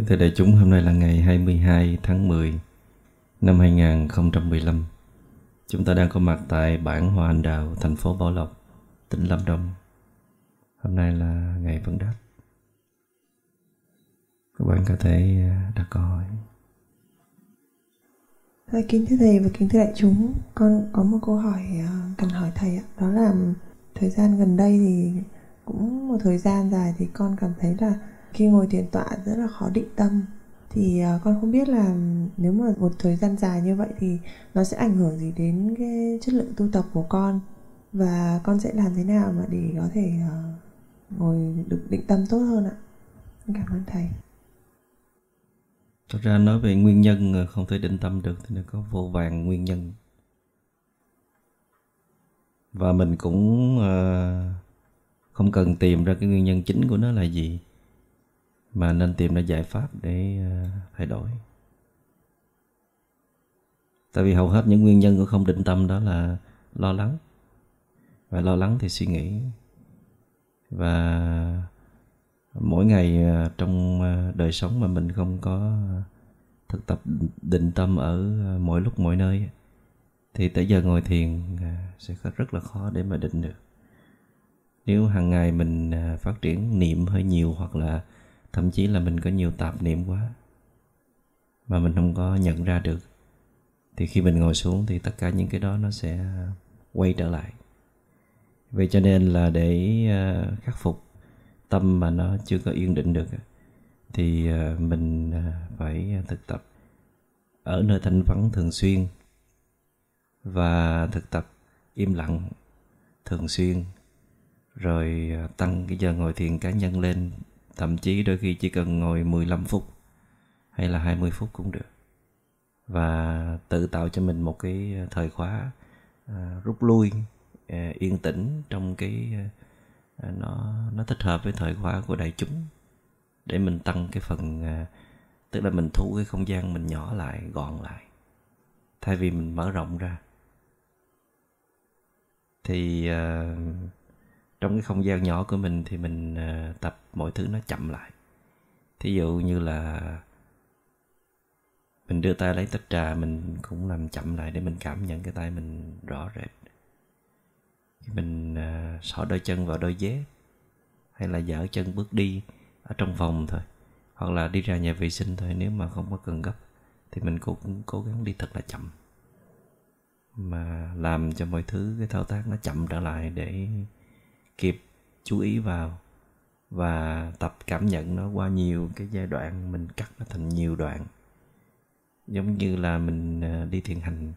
Kính thưa đại chúng, hôm nay là ngày 22 tháng 10 năm 2015. Chúng ta đang có mặt tại bản Hoa Anh Đào, thành phố Bảo Lộc, tỉnh Lâm Đồng. Hôm nay là ngày vấn đáp. Các bạn có thể à, đặt câu hỏi. Dạ, kính thưa thầy và kính thưa đại chúng, con có một câu hỏi à, cần hỏi thầy ạ. Đó là thời gian gần đây thì cũng một thời gian dài thì con cảm thấy là khi ngồi thiền tọa rất là khó định tâm. Thì à, con không biết là nếu mà một thời gian dài như vậy thì nó sẽ ảnh hưởng gì đến cái chất lượng tu tập của con? Và con sẽ làm thế nào mà để có thể à, ngồi được định tâm tốt hơn ạ? Cảm ơn thầy. Thật ra nói về nguyên nhân ờ, không thể định tâm được thì nó có vô vàng nguyên nhân. Và mình cũng ờ, không cần tìm ra cái nguyên nhân chính của nó là gì mà nên tìm ra giải pháp để ờ, thay đổi. Tại vì hầu hết những nguyên nhân của không định tâm đó là lo lắng. Và lo lắng thì suy nghĩ. Và mỗi ngày ờ, trong ờ, đời sống mà mình không có thực tập định tâm ở mỗi lúc mỗi nơi thì tới giờ ngồi thiền sẽ rất là khó để mà định được. Nếu hàng ngày mình phát triển niệm hơi nhiều hoặc là thậm chí là mình có nhiều tạp niệm quá mà mình không có nhận ra được. Thì khi mình ngồi xuống thì tất cả những cái đó nó sẽ quay trở lại. Vậy cho nên là để ờ, khắc phục tâm mà nó chưa có yên định được thì ờ, mình ờ, phải thực tập ở nơi thanh vắng thường xuyên và thực tập im lặng thường xuyên, rồi tăng cái giờ ngồi thiền cá nhân lên Thậm chí đôi khi chỉ cần ngồi 15 phút hay là 20 phút cũng được. Và tự tạo cho mình một cái ờ, thời khóa à, rút lui à, yên tĩnh trong cái à, nó nó thích hợp với thời khóa của đại chúng. Để mình tăng cái phần à, tức là mình thu cái không gian mình nhỏ lại gọn lại. Thay vì mình mở rộng ra. Thì à, trong cái không gian nhỏ của mình thì mình uh, tập mọi thứ nó chậm lại. Thí dụ như là mình đưa tay lấy tách trà mình cũng làm chậm lại để mình cảm nhận cái tay mình rõ rệt. Mình uh, xỏ đôi chân vào đôi dép hay là dở chân bước đi ở trong phòng thôi hoặc là đi ra nhà vệ sinh thôi nếu mà không có cần gấp thì mình cũng cố gắng đi thật là chậm. Mà làm cho mọi thứ cái thao tác nó chậm trở lại để kịp chú ý vào và tập cảm nhận nó qua nhiều cái giai đoạn, mình cắt nó thành nhiều đoạn. Giống như là mình à, đi thiền hành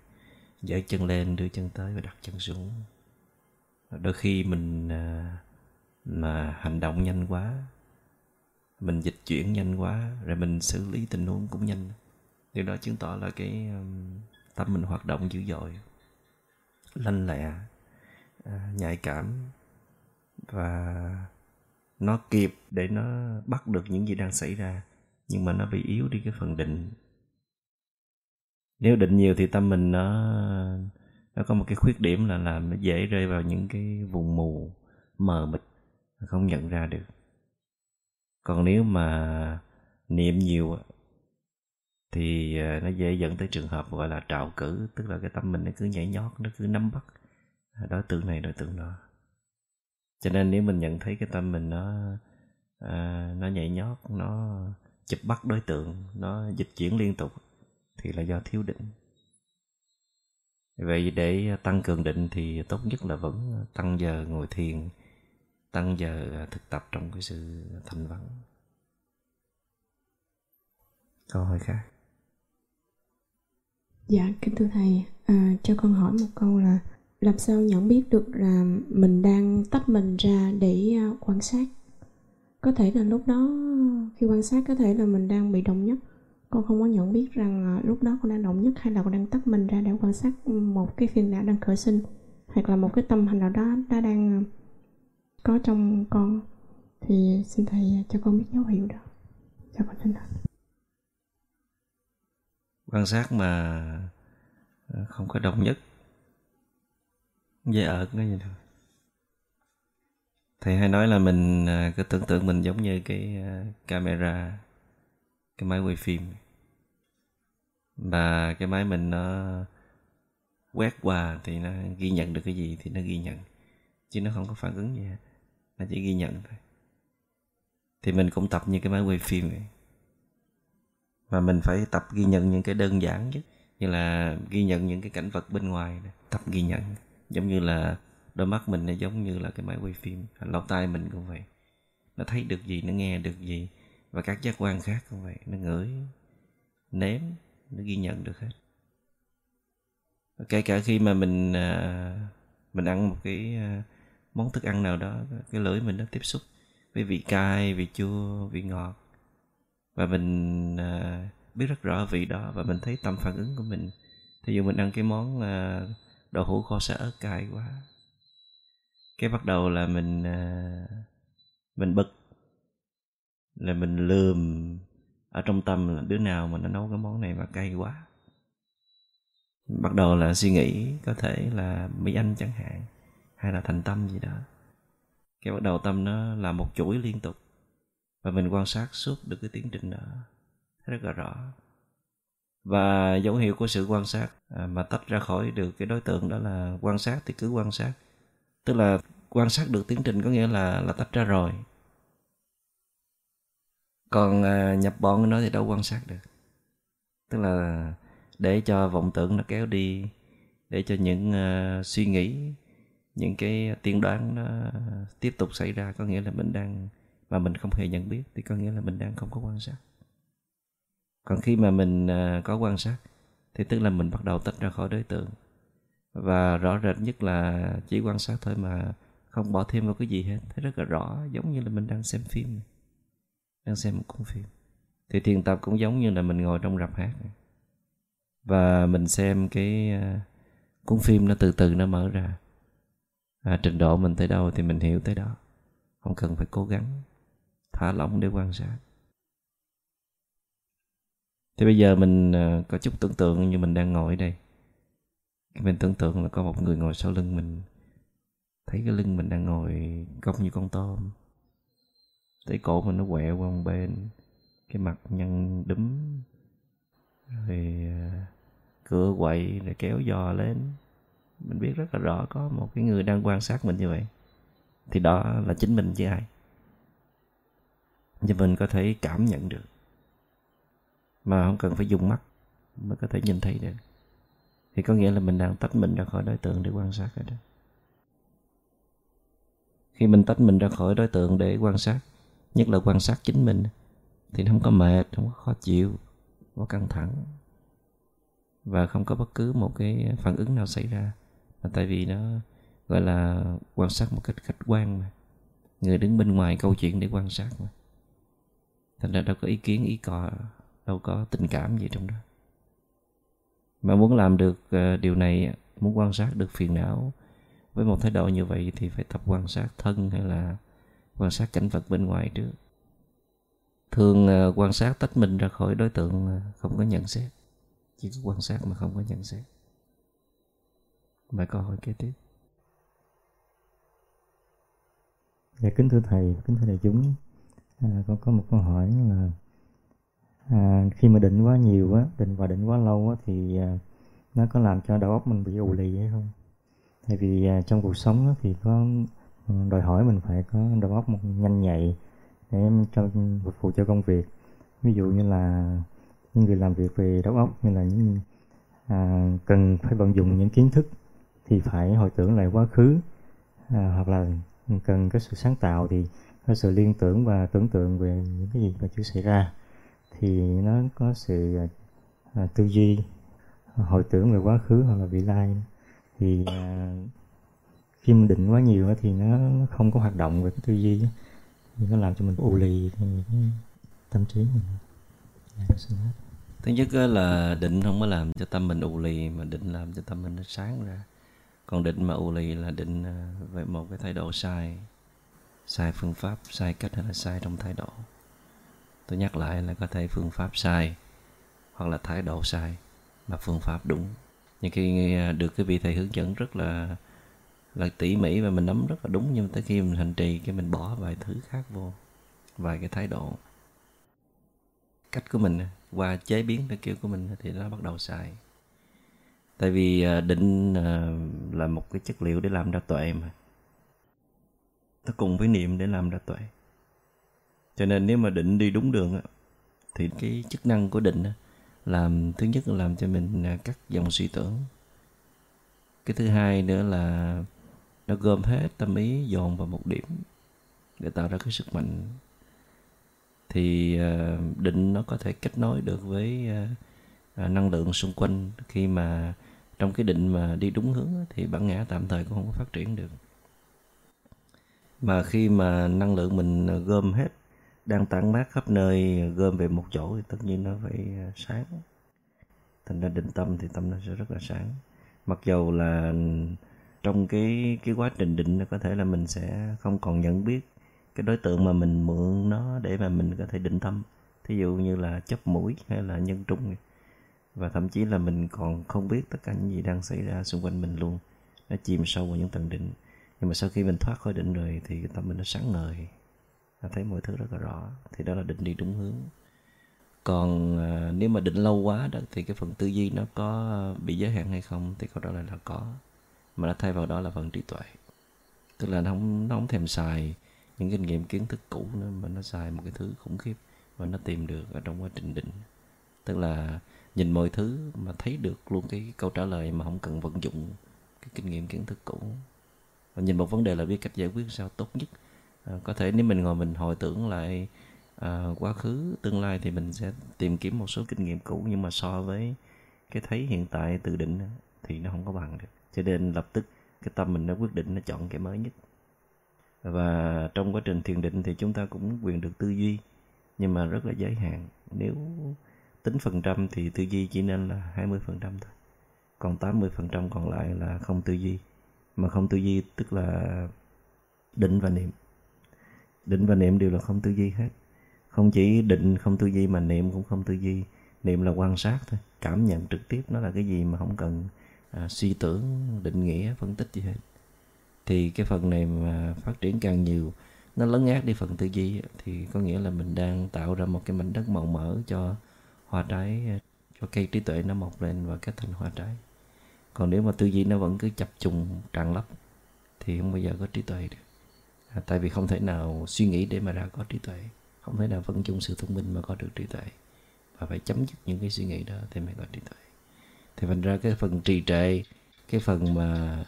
giở chân lên, đưa chân tới và đặt chân xuống. Đôi khi mình à, mà hành động nhanh quá, mình dịch chuyển nhanh quá, rồi mình xử lý tình huống cũng nhanh. Điều đó chứng tỏ là cái à, tâm mình hoạt động dữ dội, lanh lẹ nhạy cảm và nó kịp để nó bắt được những gì đang xảy ra, nhưng mà nó bị yếu đi cái phần định. Nếu định nhiều thì tâm mình nó nó có một cái khuyết điểm là làm nó dễ rơi vào những cái vùng mù, mờ mịt, không nhận ra được. Còn nếu mà niệm nhiều thì ờ, nó dễ dẫn tới trường hợp gọi là trào cử, tức là cái tâm mình nó cứ nhảy nhót, nó cứ nắm bắt. Đối tượng này đối tượng đó cho nên nếu mình nhận thấy cái tâm mình nó à, nó nhảy nhót nó chụp bắt đối tượng nó dịch chuyển liên tục thì là do thiếu định. Vậy để tăng cường định thì tốt nhất là vẫn tăng giờ ngồi thiền tăng giờ à, thực tập trong cái sự thanh vắng. Câu hỏi khác. Dạ kính thưa thầy. À, cho con hỏi một câu là làm sao nhận biết được là mình đang tách mình ra để à, quan sát? Có thể là lúc đó, khi quan sát có thể là mình đang bị động nhất. Con không có nhận biết rằng à, lúc đó con đang động nhất hay là con đang tách mình ra để quan sát một cái phiền não đang khởi sinh, hoặc là một cái tâm hành nào đó đã đang à, có trong con. Thì xin thầy cho con biết dấu hiệu đó. Cho con xin thầy quan sát mà không có động nhất dễ ợt nó vậy thôi. Thầy hay nói là mình à, cứ tưởng tượng mình giống như cái à, camera, cái máy quay phim. Và cái máy mình nó quét qua thì nó ghi nhận được cái gì thì nó ghi nhận. Chứ nó không có phản ứng gì hết. Nó chỉ ghi nhận thôi. Thì mình cũng tập như cái máy quay phim vậy. Mà mình phải tập ghi nhận những cái đơn giản nhất như là ghi nhận những cái cảnh vật bên ngoài tập ghi nhận giống như là đôi mắt mình nó giống như là cái máy quay phim. Lỗ tai mình cũng vậy. Nó thấy được gì, nó nghe được gì. Và các giác quan khác cũng vậy. Nó ngửi, nếm, nó ghi nhận được hết. Kể cả khi mà mình à, mình ăn một cái à, món thức ăn nào đó, cái lưỡi mình nó tiếp xúc với vị cay, vị chua, vị ngọt. Và mình à, biết rất rõ vị đó và mình thấy tâm phản ứng của mình. Thí dụ mình ăn cái món đậu hũ kho sả ớt cay quá. Cái bắt đầu là mình à, mình bực. Là mình lườm ở trong tâm là đứa nào mà nó nấu cái món này mà cay quá. Bắt đầu là suy nghĩ có thể là mỹ anh chẳng hạn, hay là thành tâm gì đó. Cái bắt đầu tâm nó là một chuỗi liên tục, và mình quan sát suốt được cái tiến trình đó. Rất là rõ và dấu hiệu của sự quan sát à, mà tách ra khỏi được cái đối tượng đó là quan sát thì cứ quan sát. Tức là quan sát được tiến trình có nghĩa là là tách ra rồi. Còn à, nhập bọn nó thì đâu quan sát được. Tức là để cho vọng tưởng nó kéo đi để cho những uh, suy nghĩ những cái tiên đoán nó tiếp tục xảy ra có nghĩa là mình đang mà mình không hề nhận biết thì có nghĩa là mình đang không có quan sát còn khi mà mình à, có quan sát thì tức là mình bắt đầu tách ra khỏi đối tượng. Và rõ rệt nhất là chỉ quan sát thôi mà không bỏ thêm vào cái gì hết. Thấy rất là rõ giống như là mình đang xem phim đang xem một cuốn phim. Thì thiền tập cũng giống như là mình ngồi trong rạp hát và mình xem cái à, cuốn phim nó từ từ nó mở ra. À, trình độ mình tới đâu thì mình hiểu tới đó. Không cần phải cố gắng thả lỏng để quan sát thì bây giờ mình ờ, có chút tưởng tượng như mình đang ngồi ở đây. Mình tưởng tượng là có một người ngồi sau lưng mình. Thấy cái lưng mình đang ngồi cong như con tôm. Thấy cổ mình nó quẹo qua một bên. Cái mặt nhăn đúm. Rồi ờ, cửa quậy rồi kéo giò lên. Mình biết rất là rõ có một cái người đang quan sát mình như vậy. Thì đó là chính mình chứ ai. Nhưng mình có thể cảm nhận được mà không cần phải dùng mắt mới có thể nhìn thấy được. Thì có nghĩa là mình đang tách mình ra khỏi đối tượng để quan sát rồi đó. Khi mình tách mình ra khỏi đối tượng để quan sát, nhất là quan sát chính mình, thì nó không có mệt, không có khó chịu, không có căng thẳng. Và không có bất cứ một cái phản ứng nào xảy ra. Mà tại vì nó gọi là quan sát một cách khách quan mà. Người đứng bên ngoài câu chuyện để quan sát mà. Thành ra đâu có ý kiến, ý cò đâu có tình cảm gì trong đó. Mà muốn làm được ờ, điều này muốn quan sát được phiền não với một thái độ như vậy thì phải tập quan sát thân hay là quan sát cảnh vật bên ngoài trước. Thường ờ, quan sát tách mình ra khỏi đối tượng không có nhận xét. Chỉ có quan sát mà không có nhận xét. Mời câu hỏi kế tiếp. Dạ kính thưa thầy kính thưa đại chúng. À, con có một câu hỏi là à, khi mà định quá nhiều á định và định quá lâu á thì à, nó có làm cho đầu óc mình bị ù lì hay không? Tại vì à, trong cuộc sống á, thì có ừ, đòi hỏi mình phải có đầu óc một nhanh nhạy để em cho phục vụ cho công việc. Ví dụ như là những người làm việc về đầu óc như là những à, cần phải vận dụng những kiến thức thì phải hồi tưởng lại quá khứ à, hoặc là cần có sự sáng tạo thì có sự liên tưởng và tưởng tượng về những cái gì mà chưa xảy ra thì nó có sự à, tư duy à, hồi tưởng về quá khứ hoặc là vị lai. Thì à, khi mình định quá nhiều thì nó không có hoạt động về cái tư duy thì nó làm cho mình ù lì tâm trí mình. Dạ, Thứ nhất là định không có làm cho tâm mình ù lì mà định làm cho tâm mình nó sáng ra. Còn định mà ù lì là định à, về một cái thái độ sai sai phương pháp sai cách hay là sai trong thái độ tôi nhắc lại là có thể phương pháp sai, hoặc là thái độ sai, mà phương pháp đúng. Nhưng khi à, được cái vị thầy hướng dẫn rất là là tỉ mỉ và mình nắm rất là đúng, nhưng tới khi mình hành trì cái mình bỏ vài thứ khác vô, vài cái thái độ. Cách của mình, qua chế biến theo kiểu của mình thì nó bắt đầu sai. Tại vì à, định à, là một cái chất liệu để làm ra tuệ mà. Nó cùng với niệm để làm ra tuệ cho nên nếu mà định đi đúng đường thì cái chức năng của định làm thứ nhất là làm cho mình à, cắt dòng suy tưởng. Cái thứ hai nữa là nó gom hết tâm ý, dồn vào một điểm để tạo ra cái sức mạnh. Thì à, định nó có thể kết nối được với à, năng lượng xung quanh. Khi mà trong cái định mà đi đúng hướng thì bản ngã tạm thời cũng không có phát triển được. Mà khi mà năng lượng mình gom hết đang tản mát khắp nơi, gom về một chỗ thì tất nhiên nó phải à, sáng. Thành ra định tâm thì tâm nó sẽ rất là sáng. Mặc dầu là trong cái cái quá trình định nó có thể là mình sẽ không còn nhận biết cái đối tượng mà mình mượn nó để mà mình có thể định tâm. Thí dụ như là chấp mũi hay là nhân trung và thậm chí là mình còn không biết tất cả những gì đang xảy ra xung quanh mình luôn. Nó chìm sâu vào những tầng định. Nhưng mà sau khi mình thoát khỏi định rồi thì tâm mình nó sáng ngời ta thấy mọi thứ rất là rõ, thì đó là định đi đúng hướng. Còn ờ, nếu mà định lâu quá đó, thì cái phần tư duy nó có ờ, bị giới hạn hay không thì câu trả lời là có. Mà nó thay vào đó là phần trí tuệ. Tức là nó không nó không thèm xài những kinh nghiệm kiến thức cũ nữa, mà nó xài một cái thứ khủng khiếp và nó tìm được ở trong quá trình định. Tức là nhìn mọi thứ mà thấy được luôn cái câu trả lời mà không cần vận dụng cái kinh nghiệm kiến thức cũ. Và nhìn một vấn đề là biết cách giải quyết sao tốt nhất à, có thể nếu mình ngồi mình hồi tưởng lại à, quá khứ tương lai thì mình sẽ tìm kiếm một số kinh nghiệm cũ nhưng mà so với cái thấy hiện tại tự định thì nó không có bằng được. Cho nên lập tức cái tâm mình nó quyết định nó chọn cái mới nhất. Và trong quá trình thiền định thì chúng ta cũng quyền được tư duy nhưng mà rất là giới hạn. Nếu tính phần trăm thì tư duy chỉ nên là 20% thôi. Còn 80% còn lại là không tư duy. Mà không tư duy tức là định và niệm định và niệm đều là không tư duy hết. Không chỉ định không tư duy mà niệm cũng không tư duy. Niệm là quan sát thôi cảm nhận trực tiếp nó là cái gì mà không cần à, suy tưởng định nghĩa phân tích gì hết. Thì cái phần này mà phát triển càng nhiều nó lấn át đi phần tư duy thì có nghĩa là mình đang tạo ra một cái mảnh đất màu mỡ cho hoa trái cho cây trí tuệ nó mọc lên và kết thành hoa trái. Còn nếu mà tư duy nó vẫn cứ chập trùng tràn lấp thì không bao giờ có trí tuệ được à, tại vì không thể nào suy nghĩ để mà ra có trí tuệ. Không thể nào vận dụng sự thông minh mà có được trí tuệ. Và phải chấm dứt những cái suy nghĩ đó thì mới có trí tuệ. Thì thành ra cái phần trì trệ cái phần mà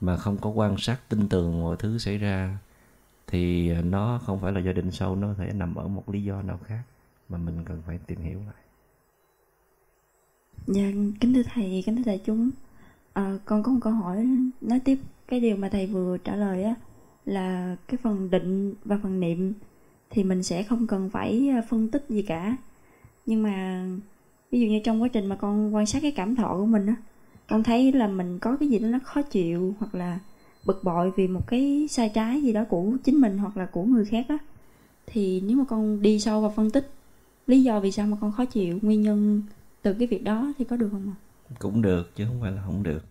mà không có quan sát tin tưởng mọi thứ xảy ra thì nó không phải là do định sâu nó có thể nằm ở một lý do nào khác mà mình cần phải tìm hiểu lại. Dạ, kính thưa thầy, kính thưa đại chúng. À, con có một câu hỏi nói tiếp. Cái điều mà thầy vừa trả lời á là cái phần định và phần niệm thì mình sẽ không cần phải ờ, phân tích gì cả. Nhưng mà ví dụ như trong quá trình mà con quan sát cái cảm thọ của mình á, con thấy là mình có cái gì đó nó khó chịu hoặc là bực bội vì một cái sai trái gì đó của chính mình hoặc là của người khác á thì nếu mà con đi sâu vào phân tích lý do vì sao mà con khó chịu nguyên nhân từ cái việc đó thì có được không ạ cũng được chứ không phải là không được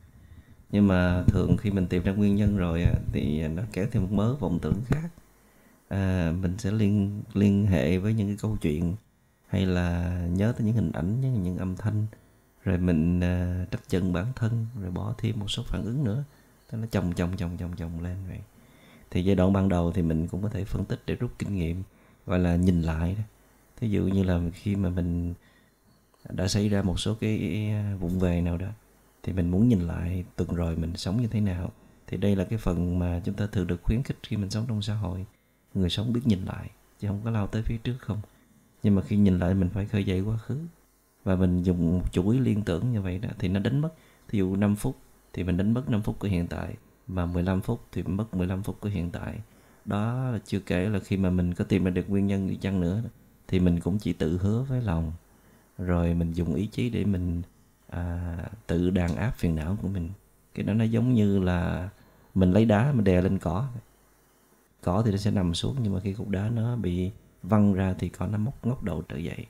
nhưng mà thường khi mình tìm ra nguyên nhân rồi thì nó kéo thêm một mớ vọng tưởng khác. À, mình sẽ liên liên hệ với những cái câu chuyện hay là nhớ tới những hình ảnh những, những âm thanh. Rồi mình uh, trách chân bản thân rồi bỏ thêm một số phản ứng nữa. Thế nó chồng chồng chồng chồng chồng lên vậy. Thì giai đoạn ban đầu thì mình cũng có thể phân tích để rút kinh nghiệm gọi là nhìn lại đó. Thí dụ như là khi mà mình đã xảy ra một số cái à, vụng về nào đó thì mình muốn nhìn lại tuần rồi mình sống như thế nào. Thì đây là cái phần mà chúng ta thường được khuyến khích khi mình sống trong xã hội. Người sống biết nhìn lại chứ không có lao tới phía trước không. Nhưng mà khi nhìn lại mình phải khơi dậy quá khứ. Và mình dùng một chuỗi liên tưởng như vậy đó thì nó đánh mất. Thí dụ 5 phút thì mình đánh mất 5 phút của hiện tại. Mà 15 phút thì mất 15 phút của hiện tại. Đó là chưa kể là khi mà mình có tìm ra được nguyên nhân đi chăng nữa thì mình cũng chỉ tự hứa với lòng. Rồi mình dùng ý chí để mình à, tự đàn áp phiền não của mình. Cái đó nó giống như là mình lấy đá mình đè lên cỏ. Cỏ thì nó sẽ nằm xuống nhưng mà khi cục đá nó bị văng ra thì cỏ nó móc ngóc đầu trở dậy.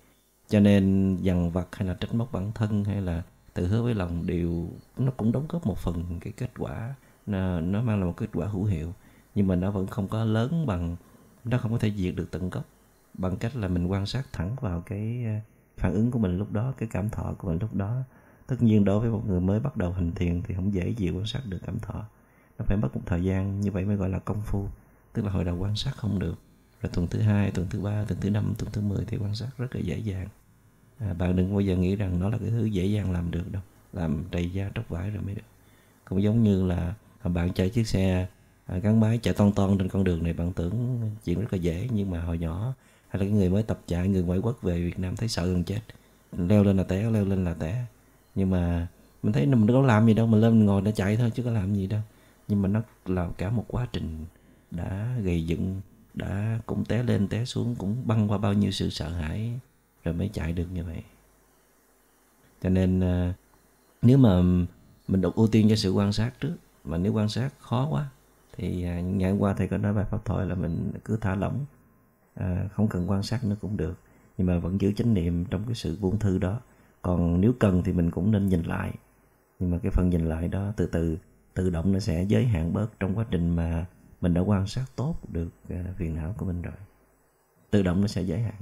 Cho nên dằn vặt hay là trách móc bản thân hay là tự hứa với lòng đều nó cũng đóng góp một phần cái kết quả. Nó, nó mang lại một kết quả hữu hiệu nhưng mà nó vẫn không có lớn bằng nó không có thể diệt được tận gốc bằng cách là mình quan sát thẳng vào cái à, phản ứng của mình lúc đó cái cảm thọ của mình lúc đó tất nhiên đối với một người mới bắt đầu hành thiền thì không dễ gì quan sát được cảm thọ. Nó phải mất một thời gian như vậy mới gọi là công phu tức là hồi đầu quan sát không được. Rồi tuần thứ hai tuần thứ ba tuần thứ năm tuần thứ mười thì quan sát rất là dễ dàng. À, bạn đừng bao giờ nghĩ rằng nó là cái thứ dễ dàng làm được đâu làm đầy da tróc vải rồi mới được. Cũng giống như là bạn chạy chiếc xe à, gắn máy chạy ton ton trên con đường này bạn tưởng chuyện rất là dễ nhưng mà hồi nhỏ hay là cái người mới tập chạy người ngoại quốc về Việt Nam thấy sợ gần chết. Leo lên là té leo lên là té nhưng mà mình thấy mình đâu có làm gì đâu mình lên mình ngồi để chạy thôi chứ có làm gì đâu. Nhưng mà nó là cả một quá trình đã gây dựng đã cũng té lên té xuống cũng băng qua bao nhiêu sự sợ hãi rồi mới chạy được như vậy. Cho nên à, nếu mà mình được ưu tiên cho sự quan sát trước mà nếu quan sát khó quá thì à, ngày hôm qua thầy có nói bài pháp thoại là mình cứ thả lỏng à, không cần quan sát nữa cũng được. Nhưng mà vẫn giữ chánh niệm trong cái sự buông thư đó còn nếu cần thì mình cũng nên nhìn lại. Nhưng mà cái phần nhìn lại đó từ từ, tự động nó sẽ giới hạn bớt trong quá trình mà mình đã quan sát tốt được à, phiền não của mình rồi. Tự động nó sẽ giới hạn.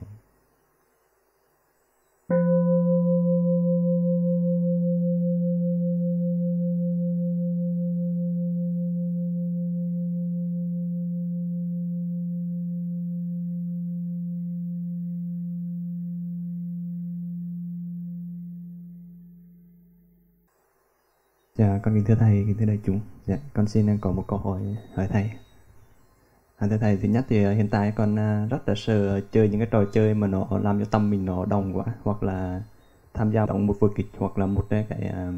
Dạ, con kính thưa thầy, kính thưa đại chúng. Dạ, con xin à, có một câu hỏi hỏi thầy. À, thưa thầy, thứ nhất thì à, hiện tại con à, rất là sợ chơi những cái trò chơi mà nó làm cho tâm mình nó đồng quá, hoặc là tham gia động một vở kịch hoặc là một cái, cái uh,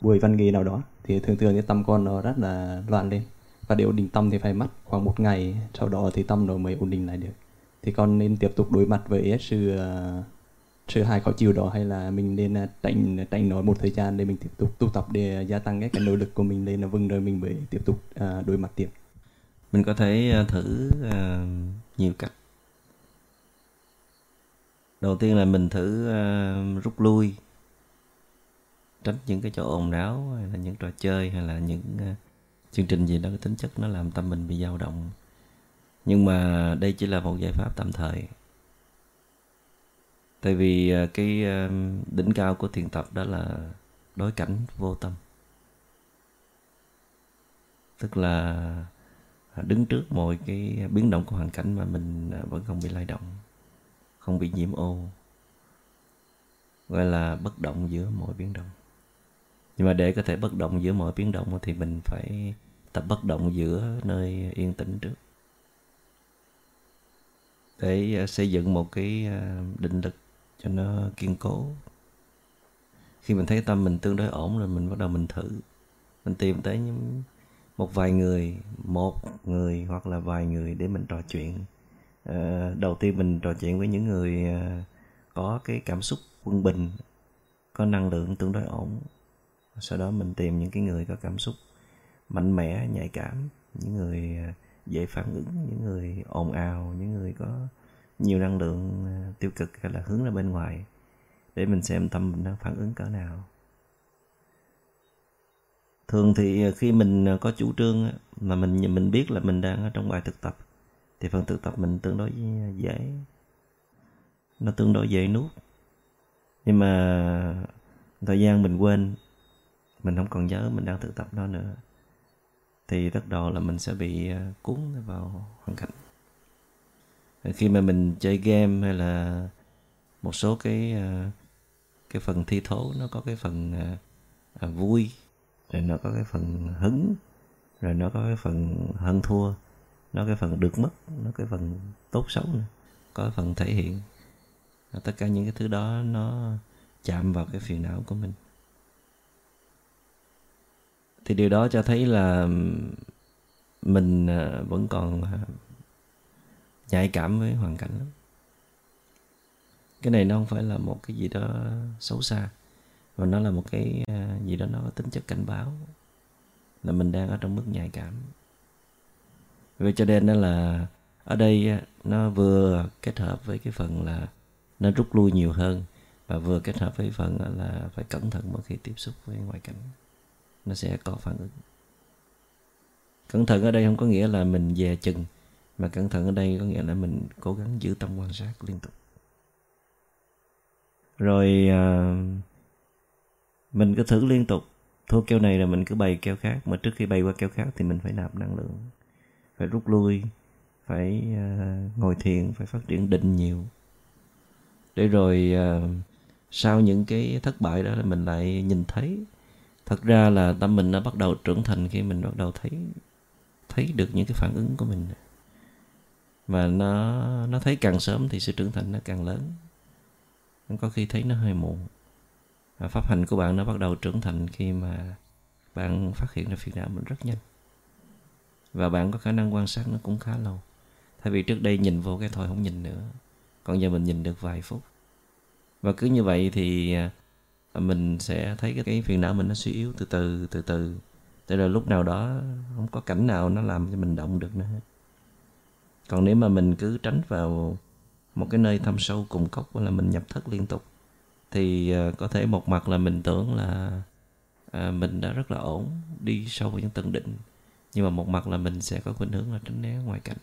buổi văn nghệ nào đó thì thường thường cái tâm con nó rất là loạn lên và để ổn định tâm thì phải mất khoảng một ngày sau đó thì tâm nó mới ổn định lại được thì con nên tiếp tục đối mặt với sự uh, sự hài khó chịu đó hay là mình nên à, tránh tránh nó một thời gian để mình tiếp tục tu tập để gia tăng cái, cái nỗ lực của mình lên là vâng rồi mình mới tiếp tục uh, đối mặt tiếp? Mình có thể à, thử uh, nhiều cách. Đầu tiên là mình thử uh, rút lui. Tránh những cái chỗ ồn náo hay là những trò chơi hay là những uh, chương trình gì đó cái tính chất nó làm tâm mình bị dao động. Nhưng mà đây chỉ là một giải pháp tạm thời tại vì ờ, cái ờ, đỉnh cao của thiền tập đó là đối cảnh vô tâm. Tức là à, đứng trước mọi cái biến động của hoàn cảnh mà mình à, vẫn không bị lay động, không bị nhiễm ô, gọi là bất động giữa mọi biến động. Nhưng mà để có thể bất động giữa mọi biến động thì mình phải tập bất động giữa nơi yên tĩnh trước. Để ờ, xây dựng một cái định lực cho nó kiên cố. Khi mình thấy tâm mình tương đối ổn rồi mình bắt đầu mình thử. Mình tìm tới những một vài người một người hoặc là vài người để mình trò chuyện. À, đầu tiên mình trò chuyện với những người à, có cái cảm xúc quân bình có năng lượng tương đối ổn. Sau đó mình tìm những cái người có cảm xúc mạnh mẽ nhạy cảm những người à, dễ phản ứng những người ồn ào những người có nhiều năng lượng ờ, tiêu cực hay là hướng ra bên ngoài để mình xem tâm mình đang phản ứng cỡ nào. Thường thì ờ, khi mình ờ, có chủ trương mà mình mình biết là mình đang ở trong bài thực tập, thì phần thực tập mình tương đối dễ. Nó tương đối dễ nuốt. Nhưng mà thời gian mình quên, mình không còn nhớ mình đang thực tập nó nữa, thì rất đầu là mình sẽ bị cuốn vào hoàn cảnh khi mà mình chơi game hay là một số cái ờ, cái phần thi thố, nó có cái phần ờ, à, vui, rồi nó có cái phần hứng, rồi nó có cái phần hơn thua, nó cái phần được mất, nó cái phần tốt xấu nữa, có cái phần thể hiện. Tất cả những cái thứ đó nó chạm vào cái phiền não của mình. Thì điều đó cho thấy là mình ờ, vẫn còn nhạy cảm với hoàn cảnh lắm. Cái này nó không phải là một cái gì đó xấu xa, mà nó là một cái à, gì đó nó có tính chất cảnh báo, là mình đang ở trong mức nhạy cảm. Vậy cho nên đó là ở đây nó vừa kết hợp với cái phần là nó rút lui nhiều hơn và vừa kết hợp với phần là phải cẩn thận mỗi khi tiếp xúc với ngoại cảnh, nó sẽ có phản ứng. Cẩn thận ở đây không có nghĩa là mình dè chừng mà cẩn thận ở đây có nghĩa là mình cố gắng giữ tâm quan sát liên tục. Rồi à, mình cứ thử liên tục. Thua keo này là mình cứ bày keo khác mà trước khi bày qua keo khác thì mình phải nạp năng lượng phải rút lui phải à, ngồi thiền phải phát triển định nhiều. Để rồi à, sau những cái thất bại đó là mình lại nhìn thấy. Thật ra là tâm mình nó bắt đầu trưởng thành khi mình bắt đầu thấy thấy được những cái phản ứng của mình mà nó nó thấy càng sớm thì sự trưởng thành nó càng lớn. Có khi thấy nó hơi muộn. Pháp hành của bạn nó bắt đầu trưởng thành khi mà bạn phát hiện ra phiền não mình rất nhanh. Và bạn có khả năng quan sát nó cũng khá lâu. Thay vì trước đây nhìn vô cái thôi không nhìn nữa. Còn giờ mình nhìn được vài phút. Và cứ như vậy thì à, mình sẽ thấy cái, cái phiền não mình nó suy yếu từ từ từ từ. Tới rồi lúc nào đó không có cảnh nào nó làm cho mình động được nữa hết còn nếu mà mình cứ tránh vào một cái nơi thâm sâu cùng cốc là mình nhập thất liên tục thì ờ, có thể một mặt là mình tưởng là ờ, mình đã rất là ổn đi sâu vào những tầng định nhưng mà một mặt là mình sẽ có khuynh hướng là tránh né ngoài cảnh.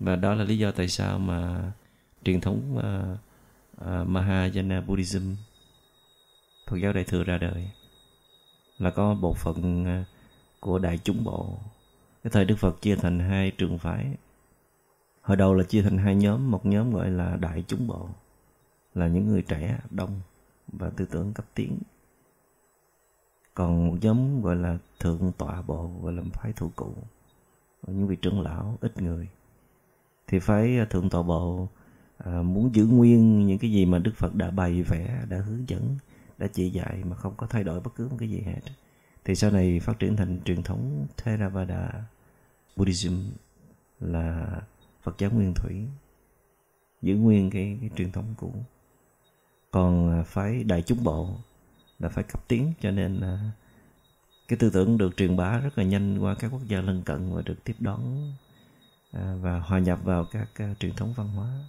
Và đó là lý do tại sao mà truyền thống uh, uh, Mahayana Buddhism Phật giáo Đại thừa ra đời là có bộ phận của đại chúng bộ cái thời Đức Phật chia thành hai trường phái. Hồi đầu là chia thành hai nhóm một nhóm gọi là đại chúng bộ là những người trẻ đông và tư tưởng cấp tiến. Còn một nhóm gọi là thượng tọa bộ gọi là phái thủ cụ những vị trưởng lão ít người. Thì phái à, thượng tọa bộ à, muốn giữ nguyên những cái gì mà đức phật đã bày vẽ đã hướng dẫn đã chỉ dạy mà không có thay đổi bất cứ một cái gì hết. Thì sau này phát triển thành truyền thống Theravada. Buddhism là Phật giáo nguyên thủy giữ nguyên cái, cái truyền thống cũ. Còn à, phái đại chúng bộ là phải cấp tiến cho nên à, cái tư tưởng được truyền bá rất là nhanh qua các quốc gia lân cận và được tiếp đón à, và hòa nhập vào các truyền thống văn hóa.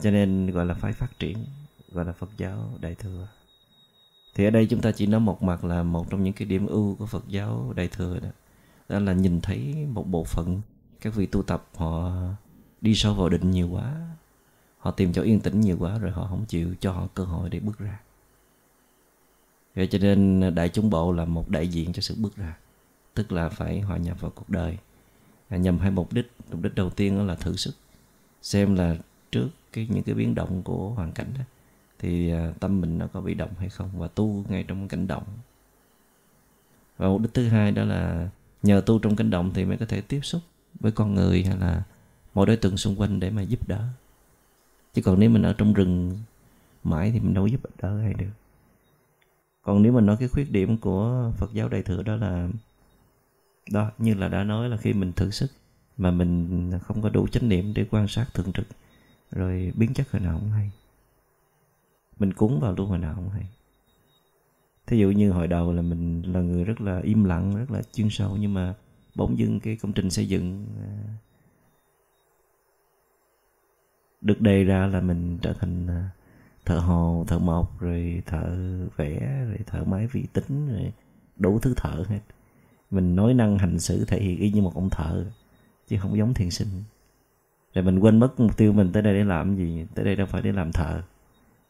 Cho nên gọi là phái phát triển gọi là Phật giáo đại thừa. Thì ở đây chúng ta chỉ nói một mặt là một trong những cái điểm ưu của Phật giáo đại thừa đó đó là nhìn thấy một bộ phận các vị tu tập họ đi sâu vào định nhiều quá họ tìm chỗ yên tĩnh nhiều quá rồi họ không chịu cho họ cơ hội để bước ra. Vậy cho nên đại chúng bộ là một đại diện cho sự bước ra tức là phải hòa nhập vào cuộc đời. À, nhằm hai mục đích mục đích đầu tiên đó là thử sức xem là trước cái những cái biến động của hoàn cảnh đó, thì à, tâm mình nó có bị động hay không và tu ngay trong cảnh động. Và mục đích thứ hai đó là nhờ tu trong kinh động thì mới có thể tiếp xúc với con người hay là mọi đối tượng xung quanh để mà giúp đỡ. Chứ còn nếu mình ở trong rừng mãi thì mình đâu giúp đỡ ai được. Còn nếu mình nói cái khuyết điểm của phật giáo đại thừa đó là, đó, như là đã nói là khi mình thử sức mà mình không có đủ chánh niệm để quan sát thường trực rồi biến chất hồi nào không hay. Mình cúng vào luôn hồi nào không hay thí dụ như hồi đầu là mình là người rất là im lặng rất là chuyên sâu nhưng mà bỗng dưng cái công trình xây dựng à, được đề ra là mình trở thành à, thợ hồ thợ mộc rồi thợ vẽ rồi thợ máy vi tính rồi đủ thứ thợ hết. Mình nói năng hành xử thể hiện y như một ông thợ chứ không giống thiền sinh. Rồi mình quên mất mục tiêu mình tới đây để làm gì tới đây đâu phải để làm thợ.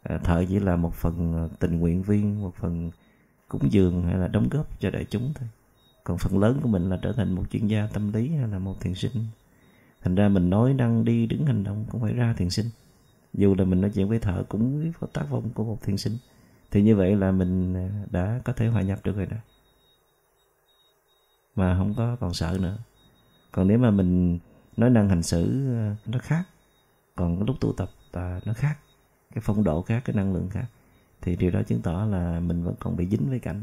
À, thợ chỉ là một phần à, tình nguyện viên một phần cúng dường hay là đóng góp cho đại chúng thôi. Còn phần lớn của mình là trở thành một chuyên gia tâm lý hay là một thiền sinh. Thành ra mình nói năng đi đứng hành động cũng phải ra thiền sinh. Dù là mình nói chuyện với thợ cũng có tác phong của một thiền sinh. Thì như vậy là mình à, đã có thể hòa nhập được rồi đó. Mà không có còn sợ nữa. Còn nếu mà mình nói năng hành xử à, nó khác, còn lúc tụ tập à, nó khác, cái phong độ khác, cái năng lượng khác thì điều đó chứng tỏ là mình vẫn còn bị dính với cảnh.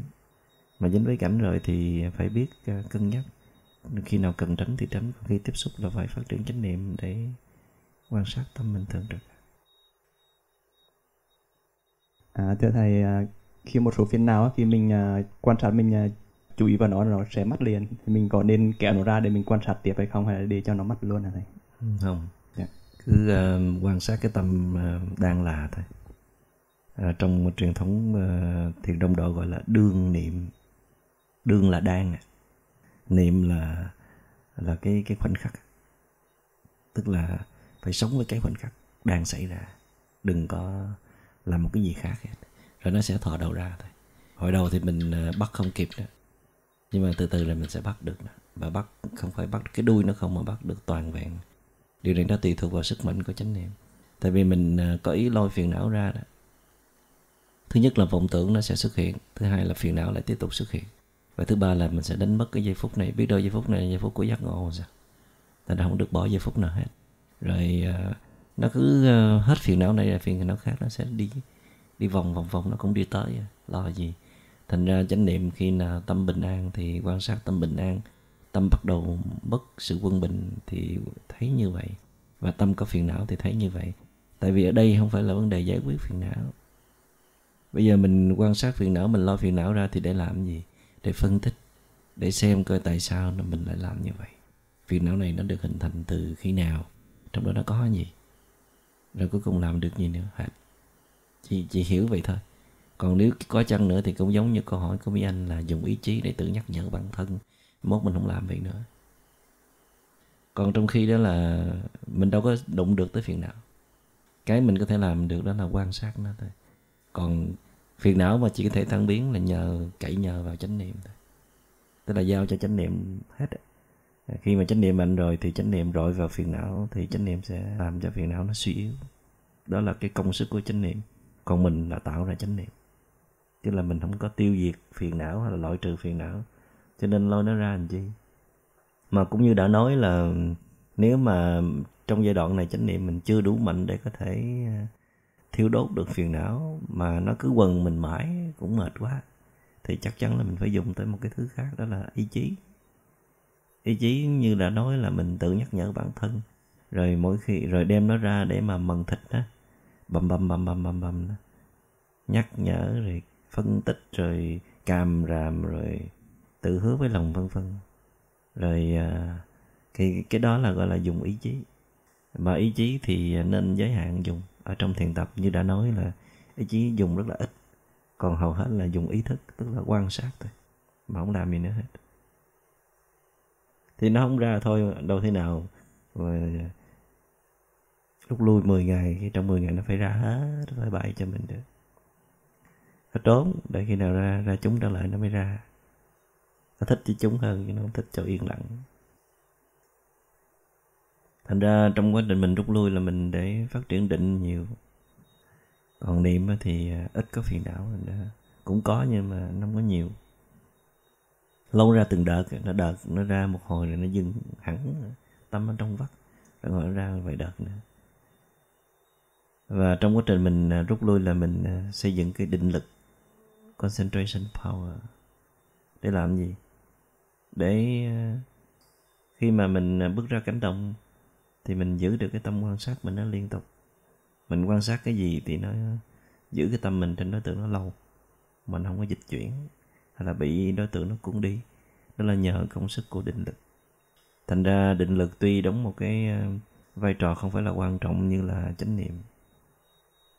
Mà dính với cảnh rồi thì phải biết à, cân nhắc. Khi nào cần tránh thì tránh khi tiếp xúc là phải phát triển chánh niệm để quan sát tâm mình thường trực. À, thưa thầy à, khi một số phiền não khi mình à, quan sát mình chú ý vào nó nó sẽ mất liền. Thì mình có nên kéo nó ra để mình quan sát tiếp hay không hay là để cho nó mất luôn hả thầy? Không. Yeah. Dạ. cứ uh, quan sát cái tâm uh, đang là thôi à, trong truyền thống ờ, uh, thiền đông độ gọi là đương niệm. Đương là đang à. niệm là là cái cái khoảnh khắc. Tức là phải sống với cái khoảnh khắc đang xảy ra. Đừng có làm một cái gì khác hết. Rồi nó sẽ thò đầu ra thôi. Hồi đầu thì mình ờ, bắt không kịp đó nhưng mà từ từ là mình sẽ bắt được đó. và bắt không phải bắt cái đuôi nó không mà bắt được toàn vẹn. Điều này nó tùy thuộc vào sức mạnh của chánh niệm. Tại vì mình có ý lôi phiền não ra đó thứ nhất là vọng tưởng nó sẽ xuất hiện thứ hai là phiền não lại tiếp tục xuất hiện. Và thứ ba là mình sẽ đánh mất cái giây phút này. Biết đâu giây phút này là giây phút của giác ngộ sao? Thành ra không được bỏ giây phút nào hết. Rồi uh, nó cứ uh, hết phiền não này là phiền não khác nó sẽ đi đi vòng vòng vòng nó cũng đi tới. Lo gì? Thành ra chánh niệm khi nào tâm bình an thì quan sát tâm bình an. Tâm bắt đầu mất sự quân bình thì thấy như vậy. Và tâm có phiền não thì thấy như vậy. Tại vì ở đây không phải là vấn đề giải quyết phiền não bây giờ mình quan sát phiền não, mình lo phiền não ra thì để làm gì? Để phân tích, để xem coi tại sao mình lại làm như vậy. Phiền não này nó được hình thành từ khi nào? Trong đó nó có gì? Rồi cuối cùng làm được gì nữa? Hả? Chị chị hiểu vậy thôi. Còn nếu có chăng nữa thì cũng giống như câu hỏi của mấy anh là dùng ý chí để tự nhắc nhở bản thân. Mốt mình không làm vậy nữa. Còn trong khi đó là mình đâu có đụng được tới phiền não. Cái mình có thể làm được đó là quan sát nó thôi. Còn phiền não mà chỉ có thể tan biến là nhờ, cậy nhờ vào chánh niệm thôi. Tức là giao cho chánh niệm hết khi mà chánh niệm mạnh rồi thì chánh niệm rọi vào phiền não, thì chánh niệm sẽ làm cho phiền não nó suy yếu. Đó là cái công sức của chánh niệm. Còn mình là tạo ra chánh niệm. Chứ là mình không có tiêu diệt phiền não hay là loại trừ phiền não. Cho nên lôi nó ra làm chi? Mà cũng như đã nói là, nếu mà trong giai đoạn này chánh niệm mình chưa đủ mạnh để có thể thiêu đốt được phiền não mà nó cứ quần mình mãi cũng mệt quá. Thì chắc chắn là mình phải dùng tới một cái thứ khác đó là ý chí. Ý chí như đã nói là mình tự nhắc nhở bản thân. Rồi mỗi khi rồi đem nó ra để mà mần thịt đó bầm bầm bầm bầm bầm bầm đó. nhắc nhở rồi phân tích rồi càm ràm rồi tự hứa với lòng vân vân. Rồi à, cái cái đó là gọi là dùng ý chí. Mà ý chí thì nên giới hạn dùng ở trong thiền tập như đã nói là ý chí dùng rất là ít, còn hầu hết là dùng ý thức, tức là quan sát thôi, mà không làm gì nữa hết. Thì nó không ra thôi, đâu thế nào mà lúc lui 10 ngày, khi trong 10 ngày nó phải ra hết, phải bày cho mình được. Nó trốn, để khi nào ra ra chúng trở lại nó mới ra. Nó thích chỉ chúng hơn chứ nó không thích cho yên lặng thành ra trong quá trình mình rút lui là mình để phát triển định nhiều. Còn niệm thì à, ít có phiền não cũng có nhưng mà nó không có nhiều. Lâu ra từng đợt, nó đợt, nó ra một hồi rồi nó dừng hẳn tâm nó trong vắt, rồi ngồi ra vài đợt nữa. Và trong quá trình mình à, rút lui là mình à, xây dựng cái định lực, concentration power. Để làm gì? Để khi mà mình bước ra cánh đồng thì mình giữ được cái tâm quan sát mình nó liên tục. Mình quan sát cái gì thì nó giữ cái tâm mình trên đối tượng nó lâu. Mình không có dịch chuyển hay là bị đối tượng nó cuốn đi. Đó là nhờ công sức của định lực. Thành ra định lực tuy đóng một cái ờ, vai trò không phải là quan trọng như là chánh niệm.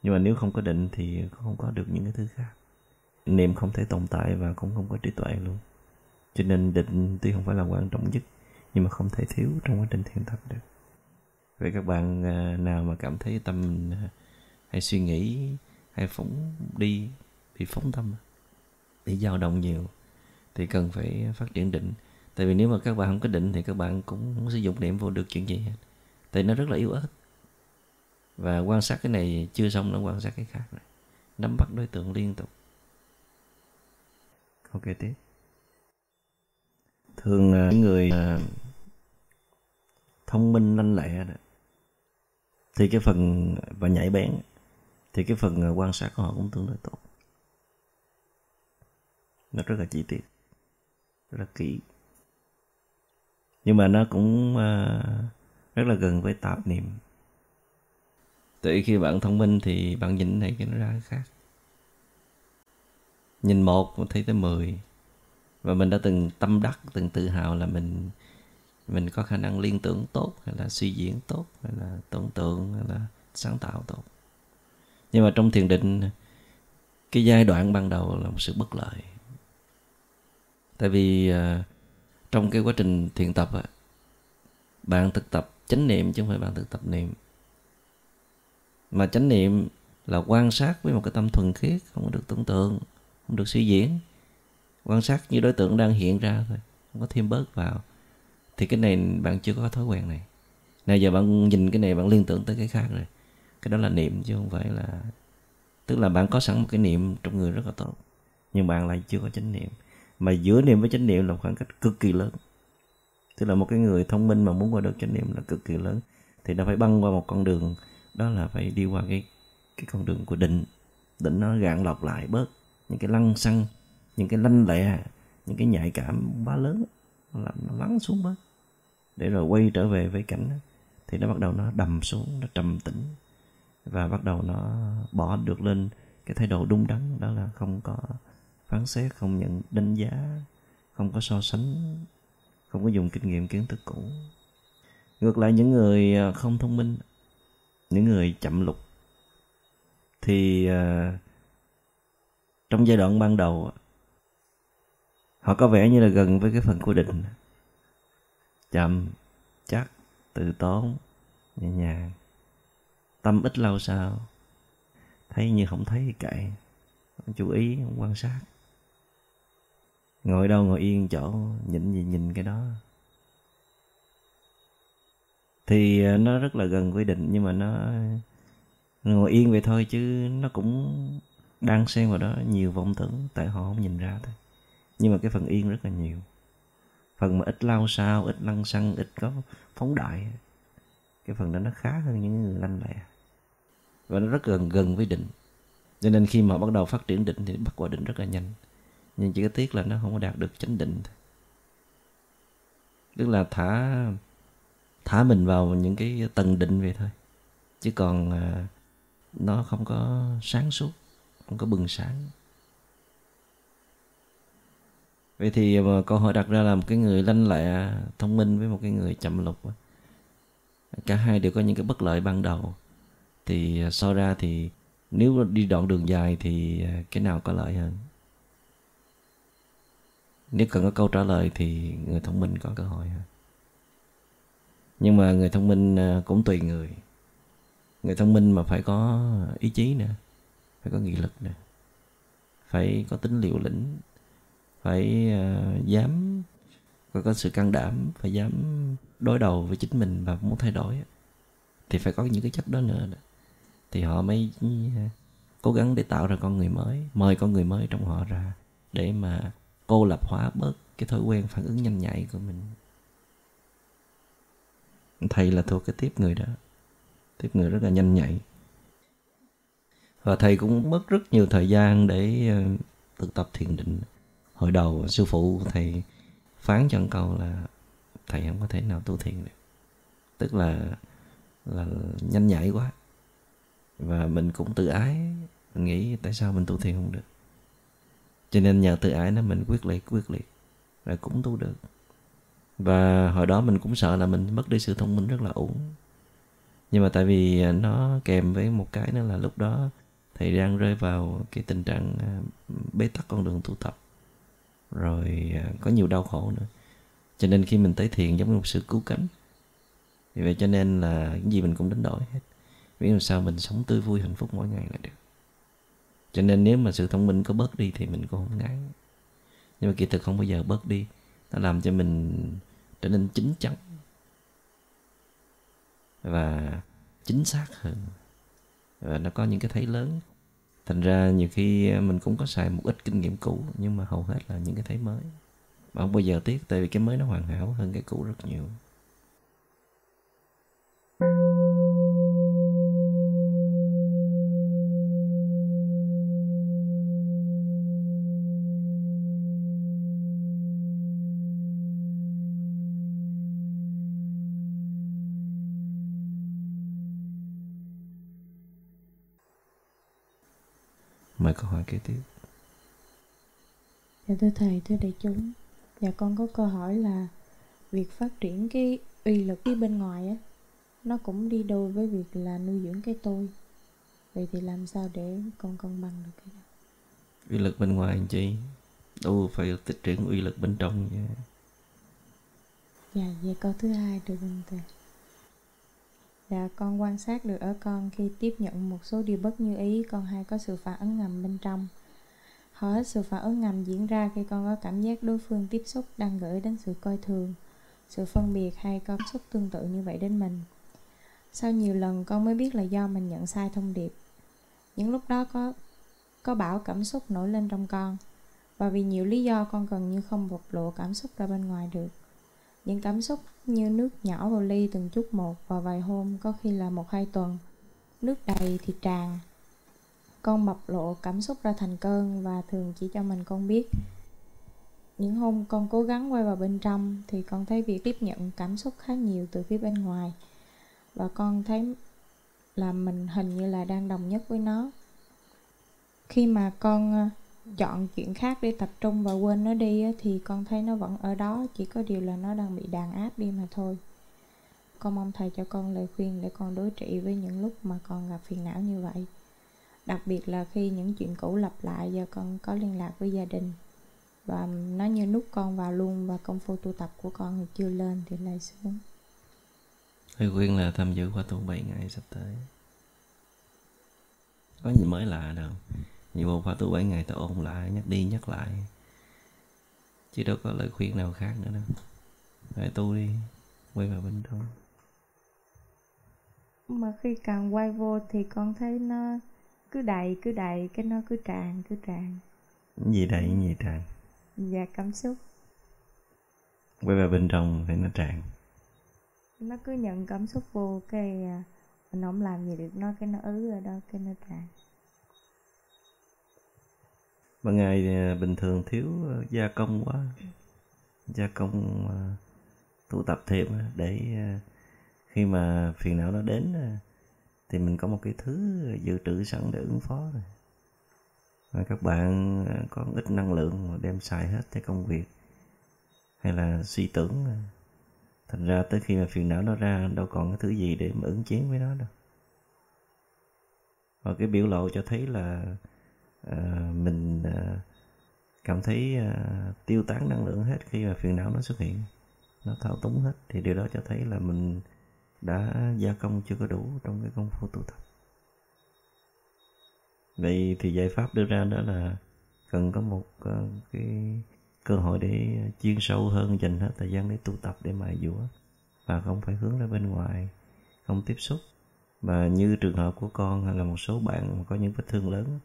Nhưng mà nếu không có định thì không có được những cái thứ khác. Niệm không thể tồn tại và cũng không có trí tuệ luôn. Cho nên định tuy không phải là quan trọng nhất, nhưng mà không thể thiếu trong quá trình thiền tập được vậy các bạn à, nào mà cảm thấy tâm mình à, hay suy nghĩ, hay phóng đi, bị phóng tâm, bị dao động nhiều, thì cần phải phát triển định. Tại vì nếu mà các bạn không có định thì các bạn cũng không sử dụng niệm vô được chuyện gì hết. Tại nó rất là yếu ớt. Và quan sát cái này chưa xong nó quan sát cái khác này. Nắm bắt đối tượng liên tục. Ok, tiếp. Thường à, những người thông minh lanh lẹ đó thì cái phần, và nhạy bén, thì cái phần ờ, quan sát của họ cũng tương đối tốt. Nó rất là chi tiết, rất là kỹ. Nhưng mà nó cũng ờ, rất là gần với tạp niệm tự khi bạn thông minh thì bạn nhìn này cái nó ra khác. Nhìn một thấy tới mười. Và mình đã từng tâm đắc, từng tự hào là mình mình có khả năng liên tưởng tốt hay là suy diễn tốt hay là tưởng tượng hay là sáng tạo tốt. Nhưng mà trong thiền định cái giai đoạn ban đầu là một sự bất lợi. Tại vì uh, trong cái quá trình thiền tập á, bạn thực tập chánh niệm chứ không phải bạn thực tập niệm. Mà chánh niệm là quan sát với một cái tâm thuần khiết không được tưởng tượng không được suy diễn. Quan sát như đối tượng đang hiện ra thôi không có thêm bớt vào thì cái này bạn chưa có thói quen này. Này giờ bạn nhìn cái này bạn liên tưởng tới cái khác rồi. Cái đó là niệm chứ không phải là tức là bạn có sẵn một cái niệm trong người rất là tốt, nhưng bạn lại chưa có chánh niệm. Mà giữa niệm với chánh niệm là khoảng cách cực kỳ lớn. Tức là một cái người thông minh mà muốn qua được chánh niệm là cực kỳ lớn. Thì nó phải băng qua một con đường, đó là phải đi qua cái cái con đường của định. Định nó gạn lọc lại bớt những cái lăng xăng, những cái lanh lẹ, những cái nhạy cảm quá lớn, nó làm nó lắng xuống bớt để rồi quay trở về với cảnh thì nó bắt đầu nó đầm xuống nó trầm tĩnh. Và bắt đầu nó bỏ được lên cái thái độ đúng đắn đó là không có phán xét không nhận đánh giá không có so sánh không có dùng kinh nghiệm kiến thức cũ. Ngược lại những người à, không thông minh những người chậm lục thì uh, trong giai đoạn ban đầu họ có vẻ như là gần với cái phần của định chậm, chắc, từ tốn, nhẹ nhàng. Tâm ít lâu sao thấy như không thấy thì kệ không chú ý không quan sát. Ngồi đâu ngồi yên chỗ, nhìn gì nhìn cái đó. Thì ờ, nó rất là gần quy định, nhưng mà nó ngồi yên vậy thôi chứ nó cũng đang xen vào đó nhiều vọng tưởng, tại họ không nhìn ra thôi. Nhưng mà cái phần yên rất là nhiều phần mà ít lao sao, ít lăng xăng, ít có phóng đại. Cái phần đó nó khá hơn những người lanh lẹ. Và nó rất gần gần với định. Cho nên khi mà bắt đầu phát triển định thì bắt qua định rất là nhanh. Nhưng chỉ có tiếc là nó không có đạt được chánh định thôi. Tức là thả thả mình vào những cái tầng định vậy thôi. Chứ còn à, nó không có sáng suốt, không có bừng sáng vậy thì ờ, câu hỏi đặt ra là một cái người lanh lẹ, thông minh với một cái người chậm lục cả hai đều có những cái bất lợi ban đầu. Thì ờ, so ra thì nếu đi đoạn đường dài thì ờ, cái nào có lợi hơn? Nếu cần có câu trả lời thì người thông minh có cơ hội hơn. Nhưng mà người thông minh cũng tùy người. Người thông minh mà phải có ý chí nè, phải có nghị lực nè, phải có tính liều lĩnh phải uh, dám phải có sự can đảm phải dám đối đầu với chính mình và muốn thay đổi thì phải có những cái chất đó nữa. Thì họ mới ờ, cố gắng để tạo ra con người mới mời con người mới trong họ ra để mà cô lập hóa bớt cái thói quen phản ứng nhanh nhạy của mình. Thầy là thuộc cái tiếp người đó tiếp người rất là nhanh nhạy. Và thầy cũng mất rất nhiều thời gian để ờ, thực tập thiền định hồi đầu sư phụ thầy phán cho câu là thầy không có thể nào tu thiền được. Tức là là nhanh nhạy quá. Và mình cũng tự ái, mình nghĩ tại sao mình tu thiền không được. Cho nên nhờ tự ái nó mình quyết liệt quyết liệt, là cũng tu được. Và hồi đó mình cũng sợ là mình mất đi sự thông minh rất là uổng. Nhưng mà tại vì nó kèm với một cái nữa là lúc đó thầy đang rơi vào cái tình trạng à, bế tắc con đường tu tập rồi à, có nhiều đau khổ nữa. Cho nên khi mình tới thiền giống như một sự cứu cánh. Vì vậy cho nên là cái gì mình cũng đánh đổi hết. Miễn làm sao mình sống tươi vui, hạnh phúc mỗi ngày là được. Cho nên nếu mà sự thông minh có bớt đi thì mình cũng không ngán nhưng mà kỳ thực không bao giờ bớt đi. Nó làm cho mình trở nên chính chắn. Và chính xác hơn. Và nó có những cái thấy lớn thành ra nhiều khi ờ, mình cũng có xài một ít kinh nghiệm cũ, nhưng mà hầu hết là những cái thấy mới. Mà không bao giờ tiếc, tại vì cái mới nó hoàn hảo hơn cái cũ rất nhiều. Mời câu hỏi kế tiếp. Dạ thưa thầy, thưa đại chúng, dạ con có câu hỏi là việc phát triển cái uy lực phía bên ngoài á, nó cũng đi đôi với việc là nuôi dưỡng cái tôi. Vậy thì làm sao để con cân bằng được cái đó? Uy lực bên ngoài anh chị, đâu phải tích triển uy lực bên trong nha. Dạ, về câu thứ hai được không thầy? Dạ, con quan sát được ở con khi tiếp nhận một số điều bất như ý, con hay có sự phản ứng ngầm bên trong. Hầu hết sự phản ứng ngầm diễn ra khi con có cảm giác đối phương tiếp xúc đang gửi đến sự coi thường, sự phân biệt hay có cảm xúc tương tự như vậy đến mình. Sau nhiều lần con mới biết là do mình nhận sai thông điệp. Những lúc đó có có bão cảm xúc nổi lên trong con và vì nhiều lý do con gần như không bộc lộ cảm xúc ra bên ngoài được. Những cảm xúc như nước nhỏ vào ly từng chút một và vài hôm, có khi là một hai tuần. Nước đầy thì tràn. Con bộc lộ cảm xúc ra thành cơn và thường chỉ cho mình con biết. Những hôm con cố gắng quay vào bên trong thì con thấy việc tiếp nhận cảm xúc khá nhiều từ phía bên ngoài và con thấy là mình hình như là đang đồng nhất với nó khi mà con chọn chuyện khác để tập trung và quên nó đi thì con thấy nó vẫn ở đó, chỉ có điều là nó đang bị đàn áp đi mà thôi. Con mong thầy cho con lời khuyên để con đối trị với những lúc mà con gặp phiền não như vậy. Đặc biệt là khi những chuyện cũ lặp lại do con có liên lạc với gia đình. Và nó như nút con vào luôn và công phu tu tập của con thì chưa lên thì lại xuống. Lời khuyên là tham dự khóa tu 7 ngày sắp tới. Có gì mới lạ đâu. Nhiều bộ khóa tu 7 ngày ta ôn lại, nhắc đi nhắc lại. Chứ đâu có lời khuyên nào khác nữa đâu. Phải tu đi, quay vào bên trong mà khi càng quay vô thì con thấy nó cứ đầy cứ đầy cái nó cứ tràn cứ tràn. Gì đầy gì tràn? Và cảm xúc. Quay vào bên trong thì nó tràn. Nó cứ nhận cảm xúc vô cái à, nó không làm gì được nó cái nó ứ ở đó cái nó tràn mà ngày à, bình thường thiếu à, gia công quá. Gia công à, tu tập thêm để khi mà phiền não nó đến thì mình có một cái thứ dự trữ sẵn để ứng phó rồi và các bạn có ít năng lượng mà đem xài hết cho công việc, hay là suy tưởng thành ra tới khi mà phiền não nó ra, đâu còn cái thứ gì để mà ứng chiến với nó đâu. Và cái biểu lộ cho thấy là uh, mình uh, cảm thấy uh, tiêu tán năng lượng hết khi mà phiền não nó xuất hiện. Nó thao túng hết. Thì điều đó cho thấy là mình đã gia công chưa có đủ trong cái công phu tu tập. Vậy thì giải pháp đưa ra đó là cần có một uh, cái cơ hội để chuyên sâu hơn dành hết thời gian để tu tập để mài dũa và không phải hướng ra bên ngoài không tiếp xúc. Mà như trường hợp của con hay là một số bạn có những vết thương lớn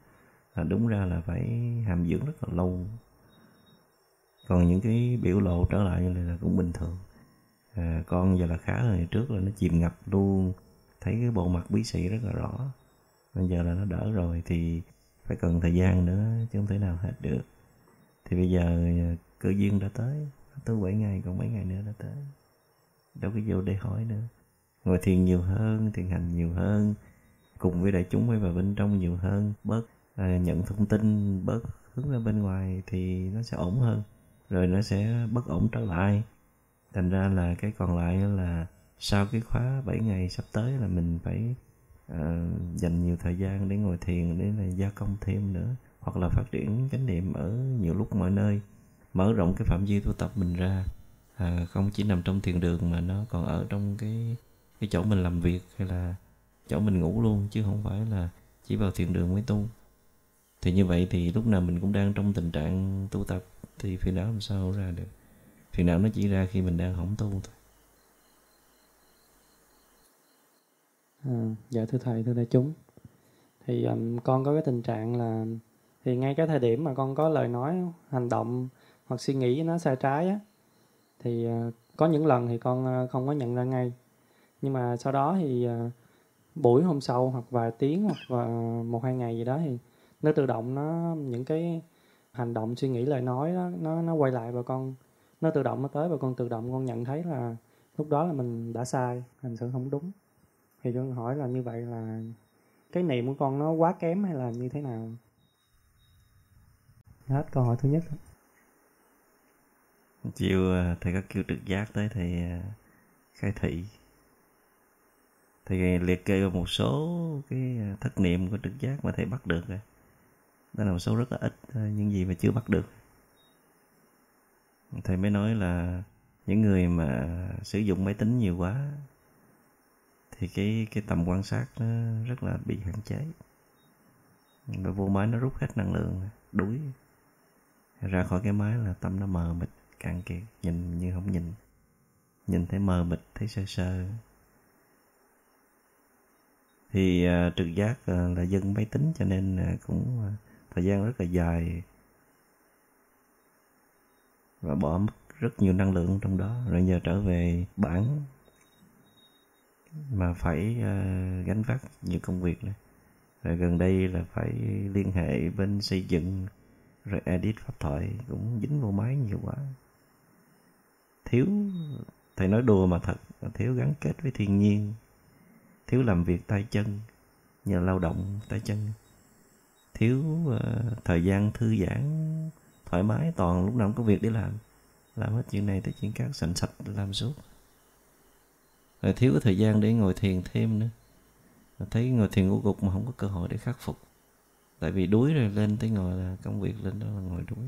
là đúng ra là phải hàm dưỡng rất là lâu. Còn những cái biểu lộ trở lại như này là cũng bình thường. À, con giờ là khá là ngày trước là nó chìm ngập luôn. Thấy cái bộ mặt bí sĩ rất là rõ. Bây giờ là nó đỡ rồi thì phải cần thời gian nữa chứ không thể nào hết được. Thì bây giờ à, cơ duyên đã tới. Tới 7 ngày còn mấy ngày nữa đã tới. Đâu có vô để hỏi nữa. Ngồi thiền nhiều hơn thiền hành nhiều hơn. Cùng với đại chúng quay vào bên trong nhiều hơn. Bớt à, nhận thông tin bớt hướng ra bên ngoài thì nó sẽ ổn hơn rồi nó sẽ bất ổn trở lại. Thành ra là cái còn lại là sau cái khóa 7 ngày sắp tới là mình phải à, dành nhiều thời gian để ngồi thiền để là gia công thêm nữa hoặc là phát triển chánh niệm ở nhiều lúc mọi nơi mở rộng cái phạm vi tu tập mình ra. À, không chỉ nằm trong thiền đường mà nó còn ở trong cái cái chỗ mình làm việc hay là chỗ mình ngủ luôn chứ không phải là chỉ vào thiền đường mới tu thì như vậy thì lúc nào mình cũng đang trong tình trạng tu tập thì phiền não làm sao ra được? Phiền não nó chỉ ra khi mình đang hỏng tu thôi. À, dạ thưa thầy thưa đại chúng. Thì um, con có cái tình trạng là thì ngay cái thời điểm mà con có lời nói hành động hoặc suy nghĩ nó sai trái á thì uh, có những lần thì con uh, không có nhận ra ngay. Nhưng mà sau đó thì uh, buổi hôm sau hoặc vài tiếng hoặc uh, một hai ngày gì đó thì nó tự động nó, những cái hành động, suy nghĩ, lời nói đó, nó nó quay lại và con, nó tự động nó tới và con tự động con nhận thấy là lúc đó là mình đã sai hành xử không đúng. Thì con hỏi là như vậy là cái niệm của con nó quá kém hay là như thế nào? Hết câu hỏi thứ nhất. Chiều ờ, thầy có kêu trực giác tới thầy ờ, khai thị. Thầy liệt kê một số cái ờ, thất niệm của trực giác mà thầy bắt được rồi đó là một số rất là ít ờ, những gì mà chưa bắt được. Thầy mới nói là những người mà sử dụng máy tính nhiều quá thì cái cái tầm quan sát nó rất là bị hạn chế. Và vô máy nó rút hết năng lượng đuối. Ra khỏi cái máy là tâm nó mờ mịt cạn kiệt nhìn như không nhìn. Nhìn thấy mờ mịt thấy sơ sơ. Thì uh, trực giác uh, là dân máy tính cho nên uh, cũng uh, thời gian rất là dài và bỏ mất rất nhiều năng lượng trong đó. Rồi giờ trở về bản mà phải uh, gánh vác nhiều công việc này rồi gần đây là phải liên hệ bên xây dựng rồi edit pháp thoại cũng dính vô máy nhiều quá. Thiếu thầy nói đùa mà thật thiếu gắn kết với thiên nhiên thiếu làm việc tay chân nhờ lao động tay chân thiếu uh, thời gian thư giãn thoải mái toàn lúc nào cũng có việc để làm. Làm hết chuyện này tới chuyện khác sạch sạch làm suốt. Rồi thiếu thời gian để ngồi thiền thêm nữa. Thấy ngồi thiền ngủ gục mà không có cơ hội để khắc phục. Tại vì đuối rồi lên tới ngồi là công việc lên đó là ngồi đuối.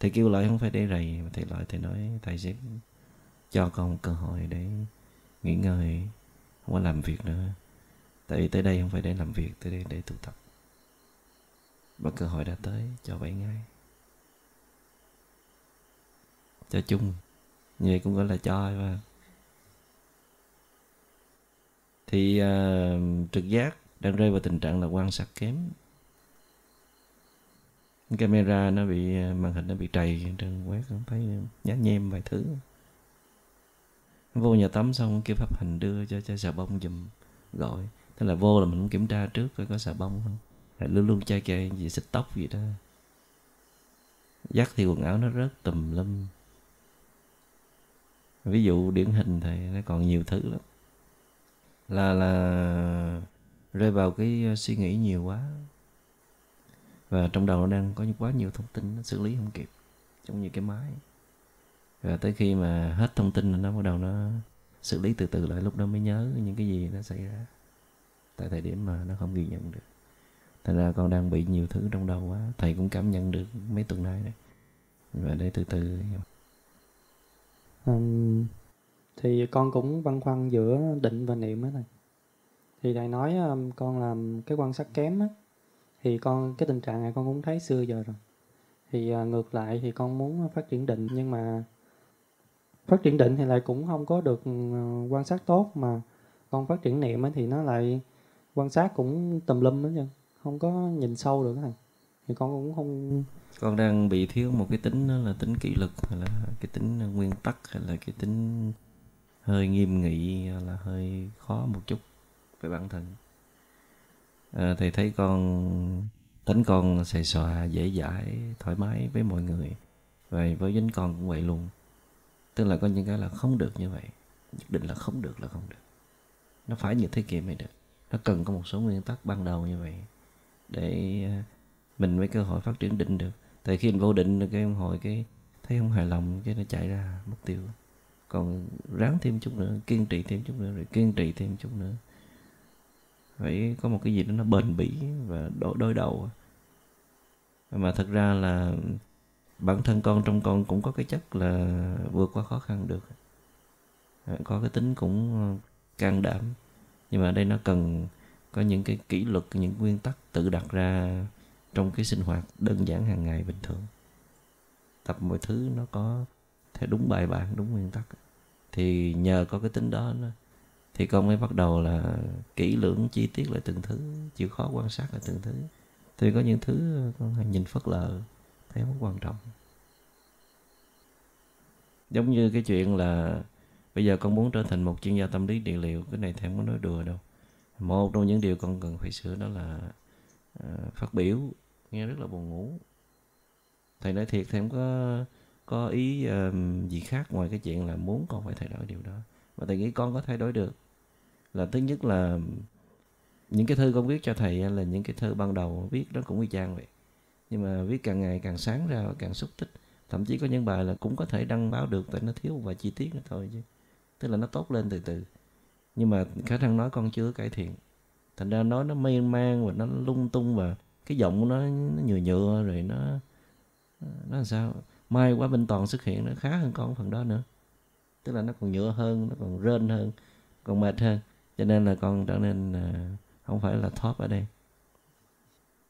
Thầy kêu lại không phải để rầy mà thầy lại thầy nói thầy sẽ cho con một cơ hội để nghỉ ngơi không có làm việc nữa. Tại vì tới đây không phải để làm việc tới đây để tụ tập và cơ hội đã tới. Cho bảy ngày cho chung. Như vậy cũng gọi là cho mà. Thì uh, trực giác đang rơi vào tình trạng là quan sát kém. Camera nó bị ờ, màn hình nó bị trầy trên quét không thấy nhá nhem vài thứ. Vô nhà tắm xong kêu pháp hành đưa cho cho xà bông giùm gọi. Tức là vô là mình cũng kiểm tra trước coi có xà bông không luôn luôn chai kệ gì xịt tóc gì đó. Dắt thì quần áo nó rớt tùm lum. Ví dụ điển hình thì nó còn nhiều thứ lắm. Là là rơi vào cái ờ, suy nghĩ nhiều quá. Và trong đầu nó đang có quá nhiều thông tin nó xử lý không kịp, giống như cái máy. Và tới khi mà hết thông tin nó bắt đầu nó xử lý từ từ lại, lúc đó mới nhớ những cái gì nó xảy ra tại thời điểm mà nó không ghi nhận được thành ra con đang bị nhiều thứ trong đầu quá. Thầy cũng cảm nhận được mấy tuần nay đấy. Và để từ từ. Um, thì con cũng băn khoăn giữa định và niệm á thầy. Thì thầy nói um, con làm cái quan sát kém á. Thì con cái tình trạng này con cũng thấy xưa giờ rồi. Thì uh, ngược lại thì con muốn phát triển định nhưng mà phát triển định thì lại cũng không có được uh, quan sát tốt mà con phát triển niệm ấy thì nó lại quan sát cũng tùm lum đó chứ không có nhìn sâu được thầy thì con cũng không con đang bị thiếu một cái tính đó là tính kỷ luật hay là cái tính ờ, nguyên tắc hay là cái tính hơi nghiêm nghị hay là hơi khó một chút về bản thân. Ờ, à, thầy thấy con tính con xài xòa dễ dãi thoải mái với mọi người và với chính con cũng vậy luôn. Tức là có những cái là không được như vậy nhất định là không được là không được. Nó phải như thế kia mới được. Nó cần có một số nguyên tắc ban đầu như vậy để à, mình mới cơ hội phát triển định được. Tại khi mình vô định cái hồi cái thấy không hài lòng cái nó chạy ra mục tiêu. Còn ráng thêm chút nữa kiên trì thêm chút nữa rồi kiên trì thêm chút nữa. Phải có một cái gì đó nó bền bỉ và đối, đối đầu. Mà thật ra là bản thân con trong con cũng có cái chất là vượt qua khó khăn được. Có cái tính cũng ờ, can đảm. Nhưng mà đây nó cần có những cái kỷ luật những nguyên tắc tự đặt ra trong cái sinh hoạt đơn giản hàng ngày bình thường. Tập mọi thứ nó có theo đúng bài bản đúng nguyên tắc. Thì nhờ có cái tính đó nó, thì con mới bắt đầu là kỹ lưỡng chi tiết lại từng thứ chịu khó quan sát lại từng thứ. Thì có những thứ con nhìn phớt lờ thấy không quan trọng. Giống như cái chuyện là bây giờ con muốn trở thành một chuyên gia tâm lý trị liệu cái này thì không có nói đùa đâu một trong những điều con cần phải sửa đó là uh, phát biểu nghe rất là buồn ngủ. Thầy nói thiệt thầy không có có ý um, gì khác ngoài cái chuyện là muốn con phải thay đổi điều đó. Và thầy nghĩ con có thay đổi được. Là thứ nhất là những cái thư con viết cho thầy là những cái thư ban đầu viết đó cũng y chang vậy. Nhưng mà viết càng ngày càng sáng ra càng xúc tích. Thậm chí có những bài là cũng có thể đăng báo được tại nó thiếu một vài chi tiết nữa thôi chứ. Tức là nó tốt lên từ từ nhưng mà khả năng nói con chưa cải thiện. Thành ra nói nó mê man và nó lung tung và cái giọng của nó nó nhựa nhựa rồi nó nó làm sao? Mai quá bên toàn xuất hiện nó khá hơn con phần đó nữa. Tức là nó còn nhựa hơn, nó còn rên hơn, còn mệt hơn. Cho nên là con trở nên à, không phải là top ở đây.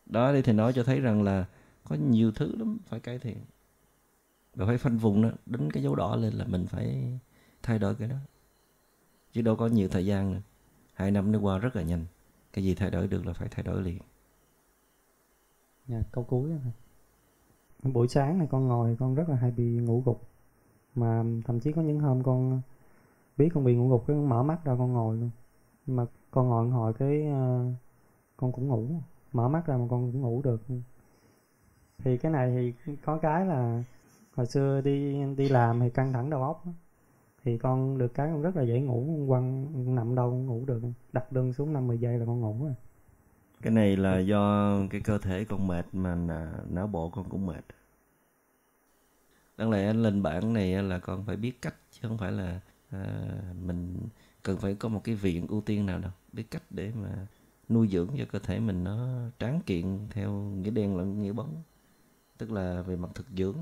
Đó, đi thì nói cho thấy rằng là có nhiều thứ lắm phải cải thiện. Và phải phanh vùng đó đến cái dấu đỏ lên là mình phải thay đổi cái đó chứ đâu có nhiều thời gian nữa. Hai năm nó qua rất là nhanh. Cái gì thay đổi được là phải thay đổi liền. Dạ, câu cuối rồi. buổi sáng này con ngồi con rất là hay bị ngủ gục. Mà thậm chí có những hôm con biết con bị ngủ gục cái mở mắt ra con ngồi luôn. Nhưng mà con ngồi hồi cái uh, con cũng ngủ. Mở mắt ra mà con cũng ngủ được. Thì cái này thì có cái là hồi xưa đi đi làm thì căng thẳng đầu óc thì con được cái con rất là dễ ngủ quăng nằm đâu cũng ngủ được. Đặt lưng xuống năm mười giây là con ngủ rồi. Cái này là do cái cơ thể con mệt mà não bộ con cũng mệt. Đáng lẽ lên bảng này là con phải biết cách chứ không phải là à, mình cần phải có một cái viện ưu tiên nào đâu. Biết cách để mà nuôi dưỡng cho cơ thể mình nó tráng kiện theo nghĩa đen lẫn nghĩa bóng. Tức là về mặt thực dưỡng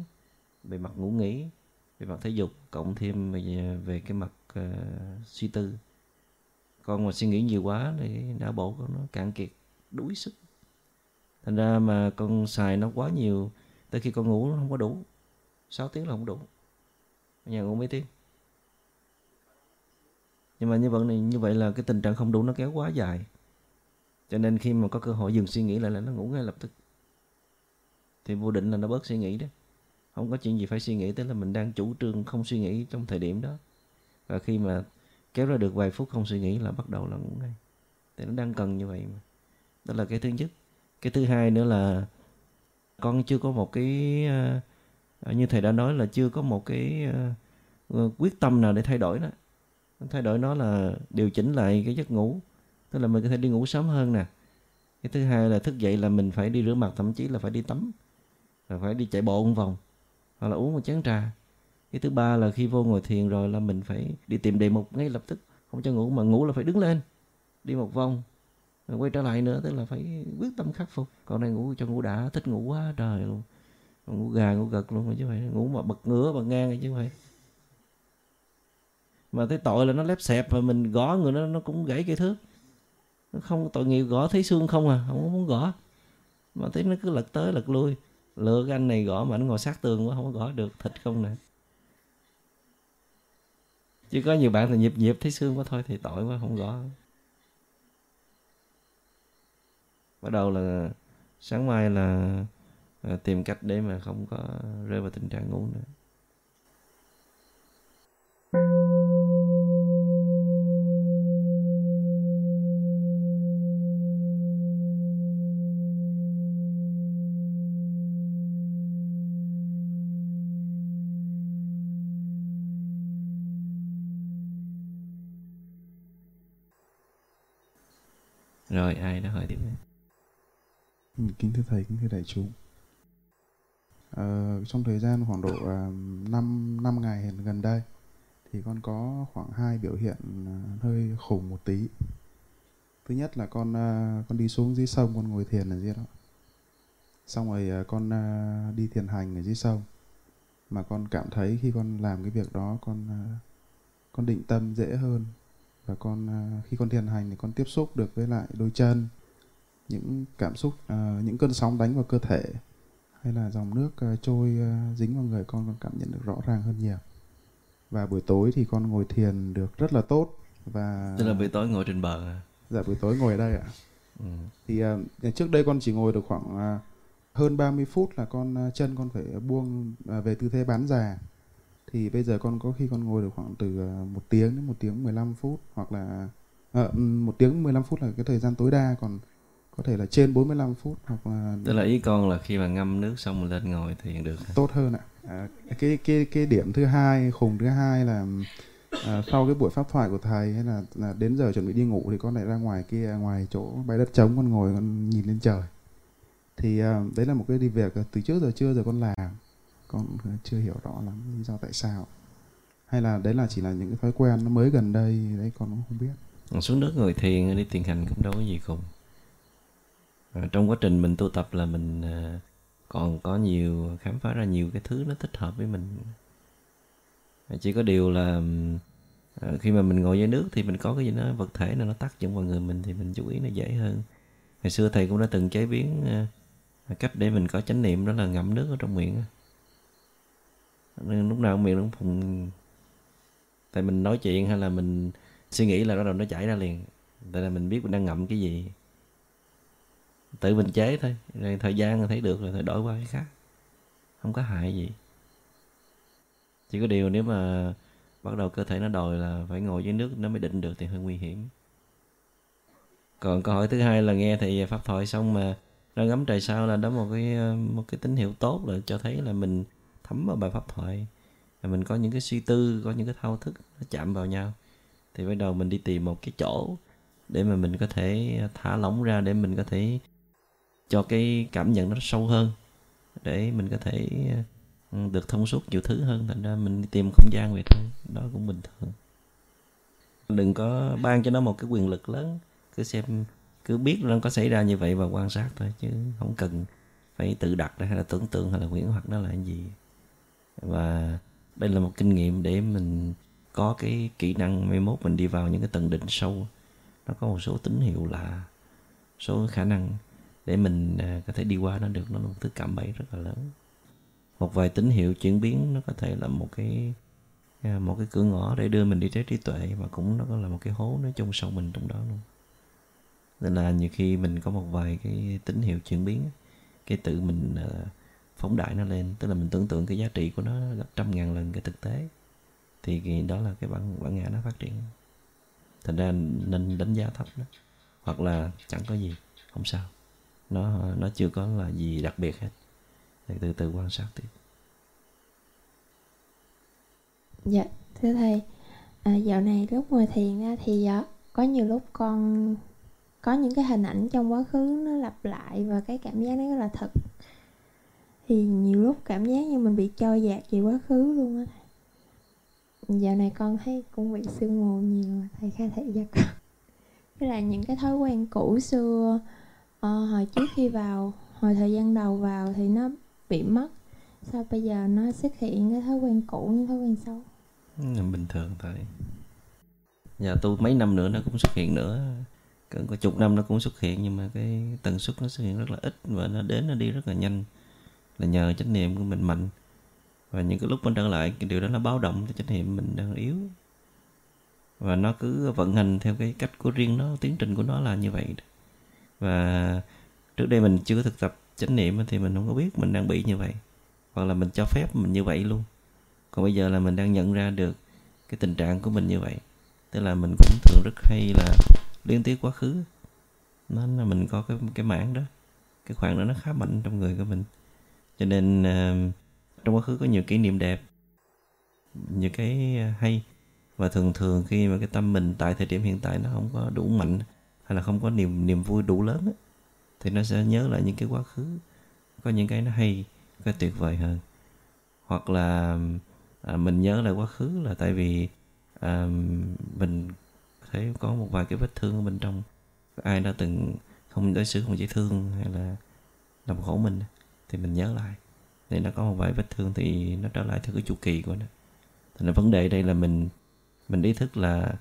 về mặt ngủ nghỉ về mặt thể dục cộng thêm về, về cái mặt uh, suy tư. Con mà suy nghĩ nhiều quá thì não bộ con nó cạn kiệt đuối sức. Thành ra mà con xài nó quá nhiều tới khi con ngủ nó không có đủ. 6 tiếng là không đủ. Nhà ngủ mấy tiếng? Nhưng mà như vậy này như vậy là cái tình trạng không đủ nó kéo quá dài. Cho nên khi mà có cơ hội dừng suy nghĩ lại là nó ngủ ngay lập tức. Thì vô định là nó bớt suy nghĩ đó không có chuyện gì phải suy nghĩ tới là mình đang chủ trương không suy nghĩ trong thời điểm đó. Và khi mà kéo ra được vài phút không suy nghĩ là bắt đầu là ngủ ngay. Thì nó đang cần như vậy mà. Đó là cái thứ nhất. Cái thứ hai nữa là con chưa có một cái ờ, như thầy đã nói là chưa có một cái ờ, quyết tâm nào để thay đổi đó. Thay đổi nó là điều chỉnh lại cái giấc ngủ. Tức là mình có thể đi ngủ sớm hơn nè. Cái thứ hai là thức dậy là mình phải đi rửa mặt, thậm chí là phải đi tắm. Và phải đi chạy bộ một vòng hoặc là uống một chén trà. Cái thứ ba là khi vô ngồi thiền rồi là mình phải đi tìm đề mục ngay lập tức, không cho ngủ, mà ngủ là phải đứng lên, đi một vòng, rồi quay trở lại nữa, tức là phải quyết tâm khắc phục. Còn này ngủ cho ngủ đã, thích ngủ quá trời luôn. Còn ngủ gà, ngủ gật luôn, chứ phải ngủ mà bật ngửa, bật ngang chứ phải. Mà thấy tội là nó lép xẹp và mình gõ người nó nó cũng gãy cây thước. Nó không tội nghiệp, gõ thấy xương không à không muốn gõ. Mà thấy nó cứ lật tới lật lui lựa cái anh này gõ mà nó ngồi sát tường quá không có gõ được thịt không nè. Chứ có nhiều bạn thì nhịp nhịp thấy xương quá thôi thì tội quá không gõ. Bắt đầu là sáng mai là, là tìm cách để mà không có rơi vào tình trạng ngủ nữa. Rồi ai đã hỏi tiếp đây ừ, kính thưa thầy kính thưa đại chúng. À, trong thời gian khoảng độ à, 5, 5 ngày gần đây thì con có khoảng hai biểu hiện à, hơi khủng một tí. Thứ nhất là con à, con đi xuống dưới sông con ngồi thiền ở dưới đó. Xong rồi à, con à, đi thiền hành ở dưới sông. Mà con cảm thấy khi con làm cái việc đó con à, con định tâm dễ hơn và con à, khi con thiền hành thì con tiếp xúc được với lại đôi chân những cảm xúc à, những cơn sóng đánh vào cơ thể hay là dòng nước à, trôi dính vào người con con cảm nhận được rõ ràng hơn nhiều và buổi tối thì con ngồi thiền được rất là tốt và tức là buổi tối ngồi trên bờ à? dạ buổi tối ngồi ở đây ạ ừ. thì uh, trước đây con chỉ ngồi được khoảng uh, hơn 30 phút là con uh, chân con phải buông uh, về tư thế bán già thì bây giờ con có khi con ngồi được khoảng từ ờ, một tiếng đến một tiếng 15 phút hoặc là à, một tiếng 15 phút là cái thời gian tối đa còn có thể là trên 45 phút hoặc là tức là ý con là khi mà ngâm nước xong mình lên ngồi thì được. Tốt hơn ạ. À, cái cái cái điểm thứ hai khùng thứ hai là à, sau cái buổi pháp thoại của thầy hay là, là đến giờ chuẩn bị đi ngủ thì con lại ra ngoài kia ngoài chỗ bãi đất trống con ngồi con nhìn lên trời. Thì à, đấy là một cái đi việc từ trước giờ chưa giờ con làm con ờ, chưa hiểu rõ lắm lý do tại sao. Hay là đấy là chỉ là những cái thói quen nó mới gần đây đấy con cũng không biết. Xuống nước ngồi thiền đi thiền hành cũng đâu có gì khùng. À, trong quá trình mình tu tập là mình à, còn có nhiều khám phá ra nhiều cái thứ nó thích hợp với mình. Chỉ có điều là à, khi mà mình ngồi dưới nước thì mình có cái gì nó vật thể nào nó tác dụng vào người mình thì mình chú ý nó dễ hơn. Ngày xưa thầy cũng đã từng chế biến à, cách để mình có chánh niệm đó là ngậm nước ở trong miệng nên lúc nào miệng nó cũng phùng. Tại mình nói chuyện hay là mình suy nghĩ là bắt đầu nó chảy ra liền. Tại là mình biết mình đang ngậm cái gì. Tự mình chế thôi. Rồi thời gian thấy được rồi, thôi đổi qua cái khác. Không có hại gì. Chỉ có điều nếu mà bắt đầu cơ thể nó đòi là phải ngồi dưới nước nó mới định được thì hơi nguy hiểm. Còn câu hỏi thứ hai là nghe thì pháp thoại xong mà nó ngắm trời sao là đó một cái một cái tín hiệu tốt là cho thấy là mình thấm vào bài pháp thoại. Và mình có những cái suy tư, có những cái thao thức nó chạm vào nhau. Thì bắt đầu mình đi tìm một cái chỗ để mà mình có thể thả lỏng ra, để mình có thể cho cái cảm nhận nó sâu hơn. Để mình có thể ừ, được thông suốt nhiều thứ hơn. Thành ra mình đi tìm không gian vậy thôi. Đó cũng bình thường. Đừng có ban cho nó một cái quyền lực lớn. Cứ xem, cứ biết nó có xảy ra như vậy và quan sát thôi, chứ không cần phải tự đặt ra hay là tưởng tượng hay là huyễn hoặc nó là cái gì và đây là một kinh nghiệm để mình có cái kỹ năng mai mốt mình đi vào những cái tầng định sâu. Nó có một số tín hiệu là số khả năng để mình à, có thể đi qua nó được. Nó là một thứ cảm bẫy rất là lớn. Một vài tín hiệu chuyển biến nó có thể là một cái à, một cái cửa ngõ để đưa mình đi tới trí tuệ và cũng nó có là một cái hố nó chung sâu mình trong đó luôn. Nên là nhiều khi mình có một vài cái tín hiệu chuyển biến cái tự mình uh, phóng đại nó lên. Tức là mình tưởng tượng cái giá trị của nó gấp trăm ngàn lần cái thực tế. Thì đó là cái bản bản ngã nó phát triển. Thành ra nên đánh giá thấp đó. Hoặc là chẳng có gì không sao. Nó nó chưa có là gì đặc biệt hết. Thì từ từ quan sát tiếp. Dạ thưa thầy. À, dạo này lúc ngồi thiền ra thì à, có nhiều lúc con có những cái hình ảnh trong quá khứ nó lặp lại và cái cảm giác nó rất là thật thì nhiều lúc cảm giác như mình bị trôi dạt về quá khứ luôn á. Dạo này con thấy cũng bị sương mù nhiều thầy khai thị cho con cái là những cái thói quen cũ xưa uh, hồi trước khi vào hồi thời gian đầu vào thì nó bị mất. Sao bây giờ nó xuất hiện cái thói quen cũ những thói quen xấu? Ừ, bình thường thôi. Giờ tu mấy năm nữa nó cũng xuất hiện nữa. Cần có chục năm nó cũng xuất hiện nhưng mà cái tần suất nó xuất hiện rất là ít và nó đến nó đi rất là nhanh là nhờ chánh niệm của mình mạnh. Và những cái lúc mình trở lại, cái điều đó nó báo động cho chánh niệm mình đang yếu. Và nó cứ vận hành theo cái cách của riêng nó, tiến trình của nó là như vậy và trước đây mình chưa có thực tập chánh niệm thì mình không có biết mình đang bị như vậy. Hoặc là mình cho phép mình như vậy luôn. Còn bây giờ là mình đang nhận ra được cái tình trạng của mình như vậy. Tức là mình cũng thường rất hay là liên tiếp quá khứ. Nó là mình có cái cái mảng đó. Cái khoảng đó nó khá mạnh trong người của mình cho nên uh, trong quá khứ có nhiều kỷ niệm đẹp nhiều cái ờ, hay. Và thường thường khi mà cái tâm mình tại thời điểm hiện tại nó không có đủ mạnh hay là không có niềm niềm vui đủ lớn ấy, thì nó sẽ nhớ lại những cái quá khứ. Có những cái nó hay cái tuyệt vời hơn. Hoặc là à, mình nhớ lại quá khứ là tại vì à, mình thấy có một vài cái vết thương ở bên trong. Ai đã từng không đối xử không dễ thương hay là làm khổ mình thì mình nhớ lại. Thì nó có một vài vết thương thì nó trở lại theo cái chu kỳ của nó. Thành ra vấn đề đây là mình mình ý thức là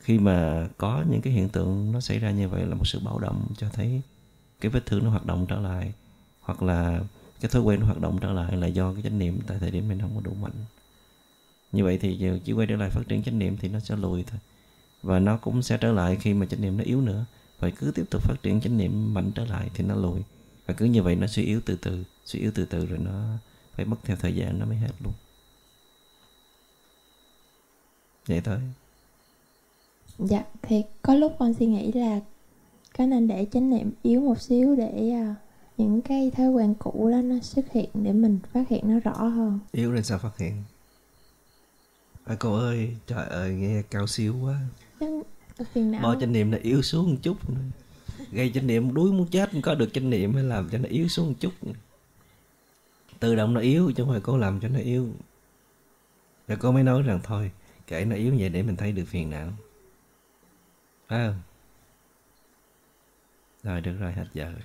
khi mà có những cái hiện tượng nó xảy ra như vậy là một sự báo động cho thấy cái vết thương nó hoạt động trở lại, hoặc là cái thói quen nó hoạt động trở lại là do cái chánh niệm tại thời điểm mình không có đủ mạnh. Như vậy thì giờ chỉ quay trở lại phát triển chánh niệm thì nó sẽ lùi thôi. Và nó cũng sẽ trở lại khi mà chánh niệm nó yếu nữa. Và cứ tiếp tục phát triển chánh niệm mạnh trở lại thì nó lùi và cứ như vậy nó suy yếu từ từ suy yếu từ từ rồi nó phải mất theo thời gian nó mới hết luôn. Vậy thôi. Dạ thì có lúc con suy nghĩ là có nên để chánh niệm yếu một xíu để uh, những cái thói quen cũ đó nó xuất hiện để mình phát hiện nó rõ hơn? Yếu rồi sao phát hiện? À, cô ơi trời ơi nghe cao siêu quá. Phiền não. Bo chánh niệm nó yếu xuống một chút gây chánh niệm, đuối muốn chết có được chánh niệm, hay làm cho nó yếu xuống một chút. Tự động nó yếu, chứ không phải cô làm cho nó yếu. Rồi cô mới nói rằng, thôi kể nó yếu vậy để mình thấy được phiền não. Phải không? Rồi, được rồi, hết giờ rồi.